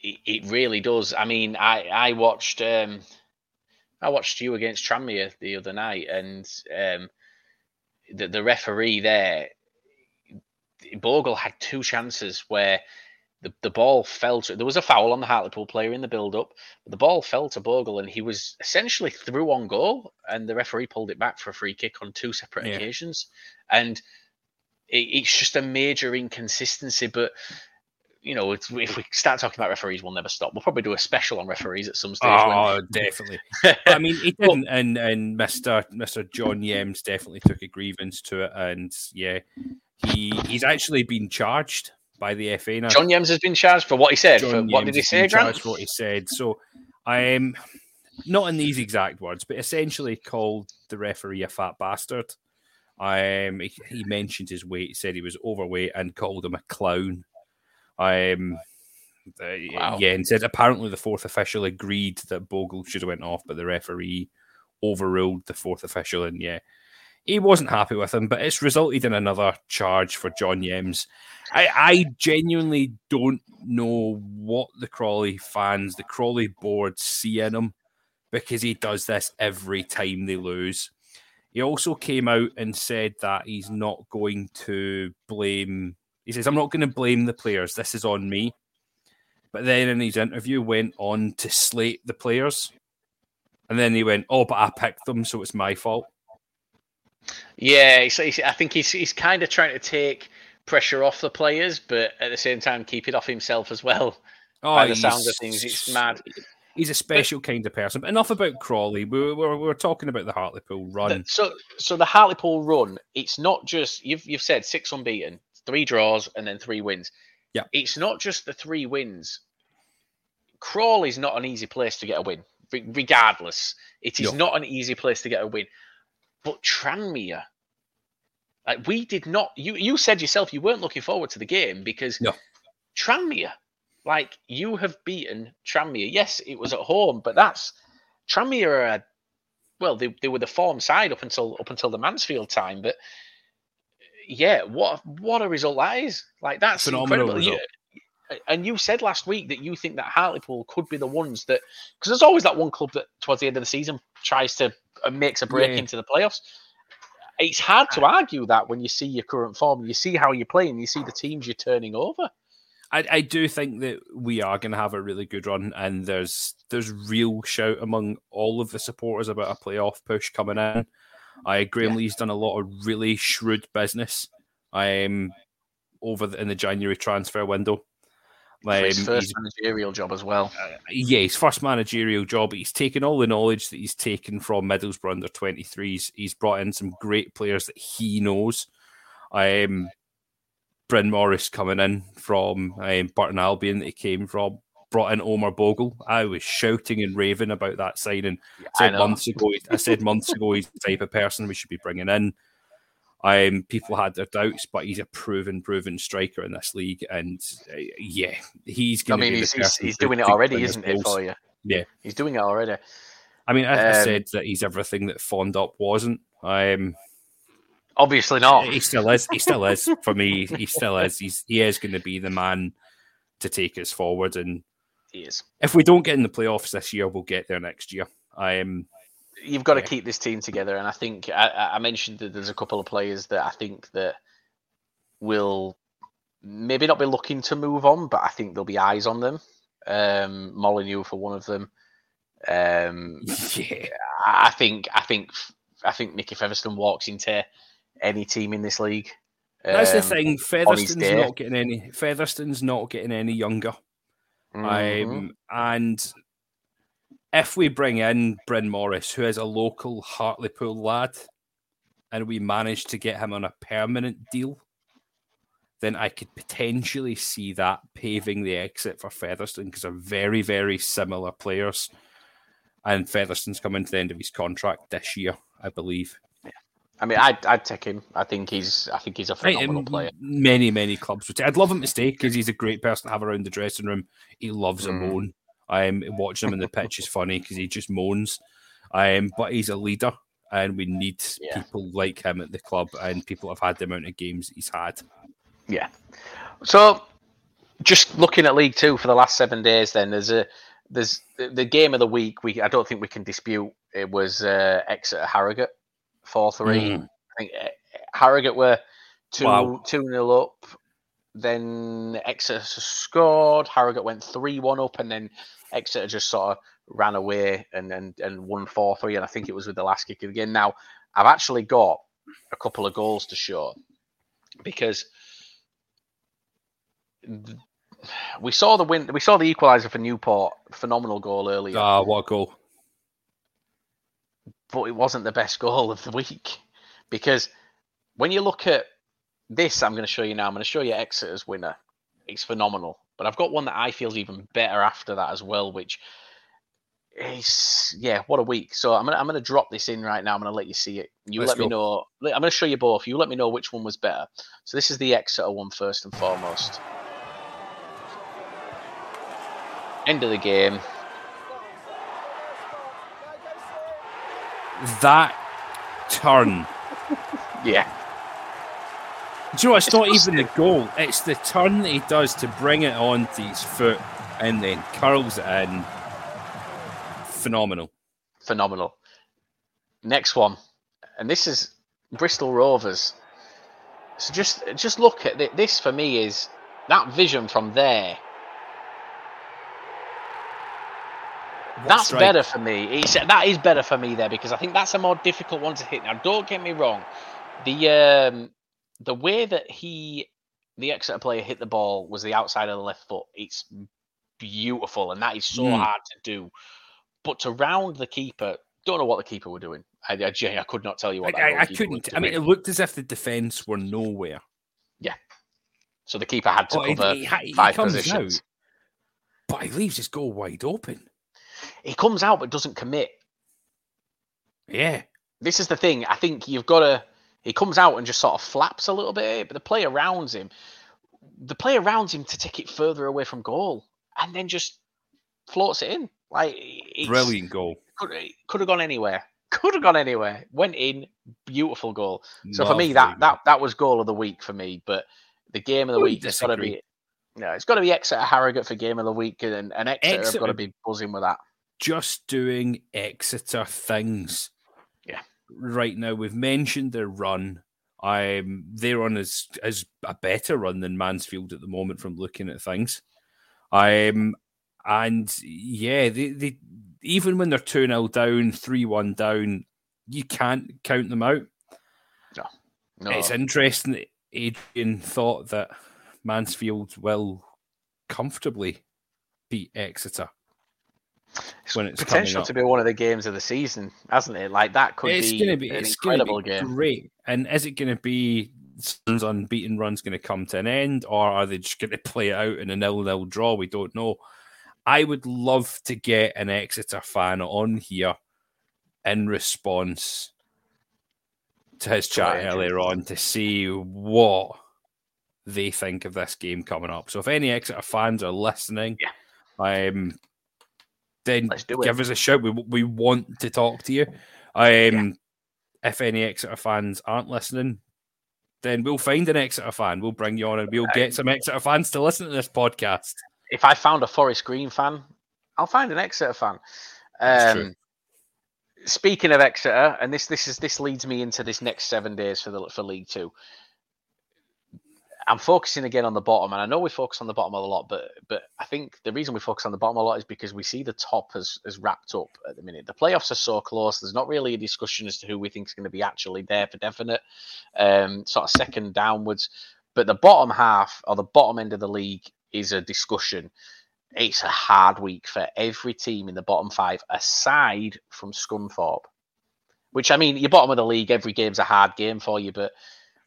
it, it really does. I mean, I I watched um, I watched you against Tranmere the other night, and um, the the referee there, Bogle had two chances where the, the ball fell to there was a foul on the Hartlepool player in the build up, but the ball fell to Bogle and he was essentially through on goal, and the referee pulled it back for a free kick on two separate yeah. occasions, and it, it's just a major inconsistency. But you know, if we start talking about referees, we'll never stop. We'll probably do a special on referees at some stage. Oh, when... [laughs] definitely. I mean, he didn't, and and Mister Mister John Yems definitely took a grievance to it, and yeah, he he's actually been charged by the FA now. John Yems has been charged for what he said. For, what did he say, Grant? For what he said. So I'm not in these exact words, but essentially called the referee a fat bastard. Um, he, he mentioned his weight, said he was overweight, and called him a clown. Um, wow. yeah, and said apparently the fourth official agreed that Bogle should have went off, but the referee overruled the fourth official, and yeah, he wasn't happy with him. But it's resulted in another charge for John Yems. I, I genuinely don't know what the Crawley fans, the Crawley board, see in him because he does this every time they lose. He also came out and said that he's not going to blame. He says, "I'm not going to blame the players. This is on me." But then in his interview, went on to slate the players, and then he went, "Oh, but I picked them, so it's my fault." Yeah, he's, he's, I think he's he's kind of trying to take pressure off the players, but at the same time keep it off himself as well. Oh, by the sound of things, it's mad. He's a special but, kind of person. But enough about Crawley. We were, we were talking about the Hartlepool run. So, so the Hartlepool run. It's not just you've you've said six unbeaten, three draws, and then three wins. Yeah, it's not just the three wins. Crawley's not an easy place to get a win, regardless. It is no. not an easy place to get a win. But Tranmere, like we did not. You you said yourself you weren't looking forward to the game because no. Tranmere, like you have beaten Tranmere. Yes, it was at home, but that's Tranmere are well, they, they were the form side up until up until the Mansfield time, but yeah, what what a result that is! Like that's Phenomenal incredible. You, and you said last week that you think that Hartlepool could be the ones that because there's always that one club that towards the end of the season tries to uh, makes a break yeah. into the playoffs. It's hard to argue that when you see your current form, you see how you're playing, you see the teams you're turning over. I, I do think that we are going to have a really good run, and there's there's real shout among all of the supporters about a playoff push coming in. I Graeme yeah. Lee's done a lot of really shrewd business. I'm over the, in the January transfer window. Um, his first managerial job as well. Uh, yeah, his first managerial job. He's taken all the knowledge that he's taken from Middlesbrough under 23s. He's brought in some great players that he knows. Um, Bryn Morris coming in from um, Burton Albion that he came from, brought in Omar Bogle. I was shouting and raving about that signing. Yeah, I said months ago. I said months ago he's the type of person we should be bringing in. Um, people had their doubts, but he's a proven, proven striker in this league, and uh, yeah, he's going. I mean, he's, he's, he's doing it already, isn't it, for you? Yeah, he's doing it already. I mean, I, um, I said that he's everything that Fondop wasn't. Um, obviously not. He still is. He still is for me. He still is. He's he is going to be the man to take us forward, and he is. If we don't get in the playoffs this year, we'll get there next year. I am you've got to keep this team together. And I think I, I, mentioned that there's a couple of players that I think that will maybe not be looking to move on, but I think there'll be eyes on them. Um, Molyneux for one of them. Um, [laughs] yeah, I think I think I think Nicky Featherstone walks into any team in this league. That's um, the thing. Featherstone's not getting any. Featherstone's not getting any younger. Mm-hmm. Um, and if we bring in Bryn Morris, who is a local Hartlepool lad, and we manage to get him on a permanent deal, then I could potentially see that paving the exit for Featherstone because they're very, very similar players. And Featherstone's coming to the end of his contract this year, I believe. Yeah. I mean, I'd, I'd take him. I think he's, I think he's a phenomenal player. Many, many clubs would. I'd love him to stay because he's a great person to have around the dressing room. He loves mm. a moan. Um, watching him in the pitch is funny because he just moans. Um, but he's a leader, and we need yeah. people like him at the club, and people have had the amount of games he's had. Yeah. So, just looking at League Two for the last seven days, then there's a there's the game of the week. We I don't think we can dispute. It was uh, Exeter Harrogate four three. Mm. I think uh, Harrogate were two wow. two nil up. Then Exeter scored. Harrogate went three one up, and then Exeter just sort of ran away and and, and won 4 3. And I think it was with the last kick of the game. Now, I've actually got a couple of goals to show because we saw the win. We saw the equaliser for Newport. Phenomenal goal earlier. Ah, what a goal! But it wasn't the best goal of the week because when you look at this I'm going to show you now. I'm going to show you Exeter's winner. It's phenomenal. But I've got one that I feel is even better after that as well, which is yeah, what a week. So I'm gonna I'm gonna drop this in right now. I'm gonna let you see it. You Let's let me know. I'm gonna show you both. You let me know which one was better. So this is the Exeter one first and foremost. End of the game. That turn. Yeah. Do you know what? It's, It's not even the goal. It's the turn that he does to bring it onto his foot and then curls it in. Phenomenal. phenomenal. Next one, and this is Bristol Rovers. So just just look at thi- this for me is that vision from there. That's strike. better for me. It's, that is better for me there because I think that's a more difficult one to hit. Now, don't get me wrong, the um, the way that he, the Exeter player, hit the ball was the outside of the left foot. It's beautiful, and that is so Mm. hard to do. But to round the keeper, don't know what the keeper were doing. I, I, I could not tell you I, what. I, I couldn't. I mean, it looked as if the defence were nowhere. Yeah. So the keeper had to he- cover he he five comes positions. out. But he leaves his goal wide open. He comes out but doesn't commit. Yeah. this is the thing. I think you've got to. He comes out and just sort of flaps a little bit, but the player around him, the player around him to take it further away from goal, and then just floats it in. Like it's, Brilliant goal. Could, could have gone anywhere. [laughs] Could have gone anywhere. Went in. Beautiful goal. So for me, that that that was goal of the week for me. But the game of the week has got to be. No, it's got to be Exeter Harrogate for game of the week, and, and Exeter, have got to be buzzing with that. just doing Exeter things. Right now, we've mentioned their run. Um, they're on as as a better run than Mansfield at the moment from looking at things. Um, and yeah, they, they even when they're two 0 down, three one down, you can't count them out. No, It's interesting that Adrian thought that Mansfield will comfortably beat Exeter. It's when it's potential to be one of the games of the season, hasn't it? Like that could it's be, gonna be an it's gonna incredible be game. great. And is it going to be Sun's unbeaten run's going to come to an end, or are they just going [laughs] to play it out in a nil-nil draw? We don't know. I would love to get an Exeter fan on here in response to his chat earlier on to see what they think of this game coming up. So if any Exeter fans are listening, um, then Let's do it. give us a shout. We we want to talk to you. Um, if any Exeter fans aren't listening, then we'll find an Exeter fan. We'll bring you on and we'll get some Exeter fans to listen to this podcast. If I found a Forest Green fan, I'll find an Exeter fan. Um, speaking of Exeter, and this this is this leads me into this next seven days for the for League Two. I'm focusing again on the bottom, and I know we focus on the bottom a lot, but but I think the reason we focus on the bottom a lot is because we see the top has, has wrapped up at the minute. The playoffs are so close. There's not really a discussion as to who we think is going to be actually there for definite, um, sort of second downwards. But the bottom half or the bottom end of the league is a discussion. It's a hard week for every team in the bottom five, aside from Scunthorpe. Which I mean, you're bottom of the league. Every game's a hard game for you, but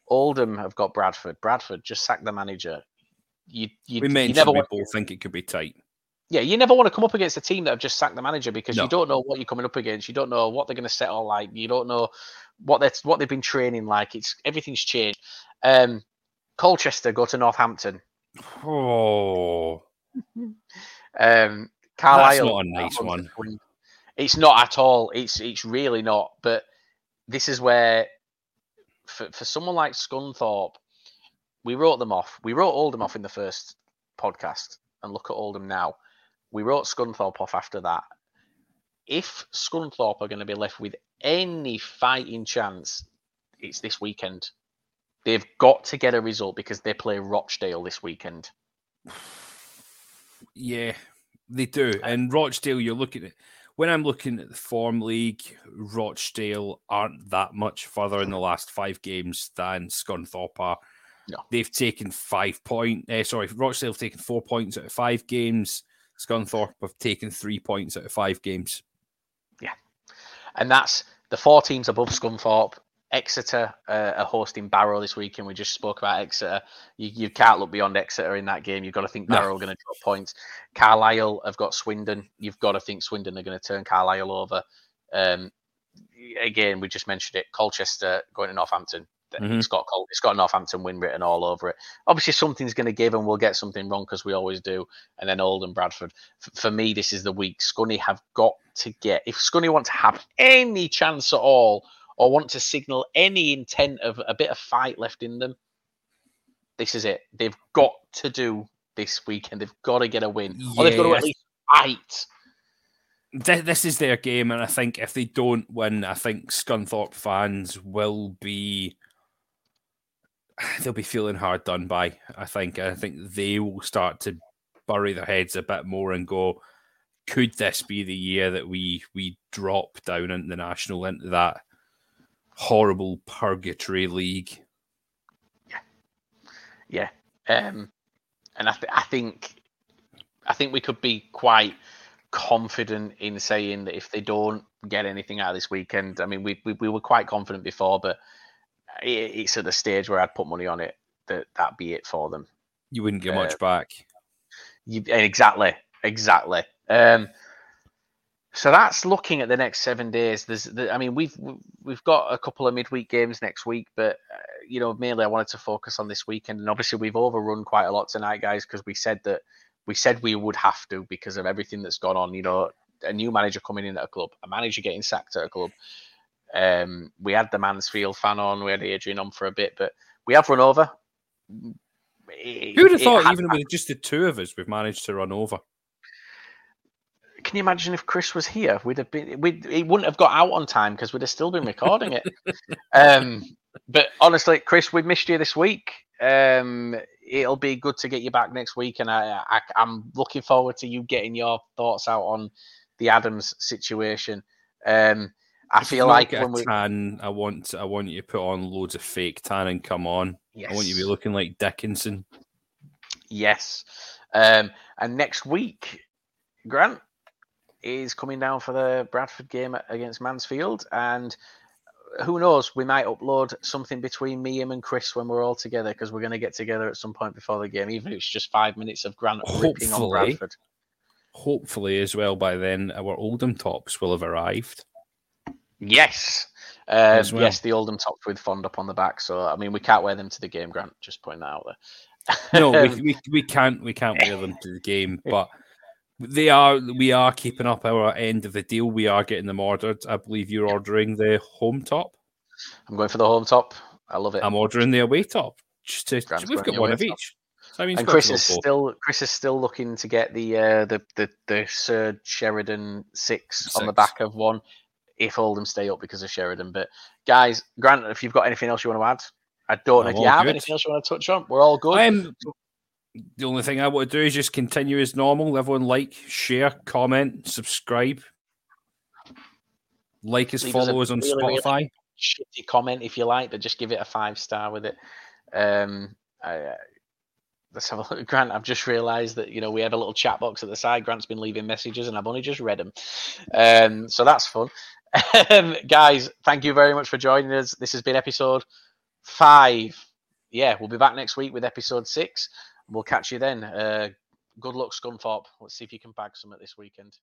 Oldham have got Bradford. Bradford just sacked the manager. You, you, We you never we want, both think it could be tight. yeah, you never want to come up against a team that have just sacked the manager because No. you don't know what you're coming up against. You don't know what they're going to settle like. You don't know what they what they've been training like. It's everything's changed. Um, Colchester go to Northampton. Oh, Um, Carlisle. not a nice one. It's not at all. It's it's really not. But this is where, for for someone like Scunthorpe, we wrote them off. We wrote Oldham off in the first podcast, and look at Oldham now. We wrote Scunthorpe off after that. If Scunthorpe are going to be left with any fighting chance, it's this weekend. They've got to get a result because they play Rochdale this weekend. [sighs] yeah, they do. And Rochdale, you're looking at when I'm looking at the form league, Rochdale aren't that much further in the last five games than Scunthorpe are. No. They've taken five point. Uh, sorry, Rochdale have taken four points out of five games. Scunthorpe have taken three points out of five games. Yeah, and that's the four teams above Scunthorpe. Exeter uh, are hosting Barrow this weekend. We just spoke about Exeter. You, you can't look beyond Exeter in that game. You've got to think Barrow no. are going to drop points. Carlisle have got Swindon. You've got to think Swindon are going to turn Carlisle over. Um, again, we just mentioned it. Colchester going to Northampton. Mm-hmm. It's got it's got Northampton win written all over it. Obviously, something's going to give, and we'll get something wrong because we always do. And then Oldham Bradford. F- for me, this is the week. Scunny have got to get. If Scunny want to have any chance at all, or want to signal any intent of a bit of fight left in them, this is it. They've got to do this weekend. They've got to get a win, yeah, or they've got to at least fight this is their game, and I think if they don't win, I think Scunthorpe fans will be [sighs] they'll be feeling hard done by. I think. I think they will start to bury their heads a bit more and go, could this be the year that we we drop down into the national into that horrible purgatory league? Yeah, yeah, um, and I, th- I think I think we could be quite confident in saying that if they don't get anything out of this weekend, I mean, we we, we were quite confident before, but it's at the stage where I'd put money on it that that be it for them. You wouldn't get uh, much back. You, exactly, exactly. Um, so that's looking at the next seven days. There's, the, I mean, we've we've got a couple of midweek games next week, but uh, you know, mainly I wanted to focus on this weekend, and obviously we've overrun quite a lot tonight, guys, because we said that we said we would have to because of everything that's gone on. You know, a new manager coming in at a club, a manager getting sacked at a club, um, we had the Mansfield fan on, we had Adrian on for a bit, but we have run over. It, Who would have thought, even with just the two of us, we've managed to run over? Can you imagine if Chris was here? We'd have been, we he wouldn't have got out on time because we'd have still been recording it. [laughs] um, but honestly, Chris, we missed you this week. Um, it'll be good to get you back next week, and I, I, I'm looking forward to you getting your thoughts out on the Adams situation. Um, I feel like when we tan, I want I want you to put on loads of fake tan and come on. Yes. I want you to be looking like Dickinson. Yes. Um, and next week, Grant is coming down for the Bradford game against Mansfield, and who knows, we might upload something between me, him, and Chris when we're all together because we're going to get together at some point before the game, even if it's just five minutes of Grant ripping on Bradford. Hopefully, as well, by then our Oldham tops will have arrived. Yes. Um, well. Yes, the Oldham tops with Fondop on the back. So I mean, we can't wear them to the game, Grant. Just point that out there. no, we, [laughs] we, we can't we can't wear them to the game, but they are we are keeping up our end of the deal. We are getting them ordered. I believe you're ordering the home top. I'm going for the home top. I love it. I'm ordering the away top. Just to, we've got one of top. each. So, I mean, and Chris is still Chris is still looking to get the uh, the the the Sir Sheridan six, six, on the back of one if Oldham stay up because of Sheridan. But guys, Grant, if you've got anything else you want to add, I don't know if you have good. anything else you want to touch on. We're all good. Um, the only thing I want to do is just continue as normal. Everyone like, share, comment, subscribe, like us, Leave follow us, us on really, Spotify. Really shitty comment if you like, but just give it a five star with it. Um, I, let's have a look. [laughs] Grant, I've just realised that you know we have a little chat box at the side. Grant's been leaving messages, and I've only just read them, um, so that's fun. [laughs] Um, guys, thank you very much for joining us. This has been episode five. Yeah, we'll be back next week with episode six. We'll catch you then. Uh, good luck, Scunthorpe. Let's see if you can bag some at this weekend.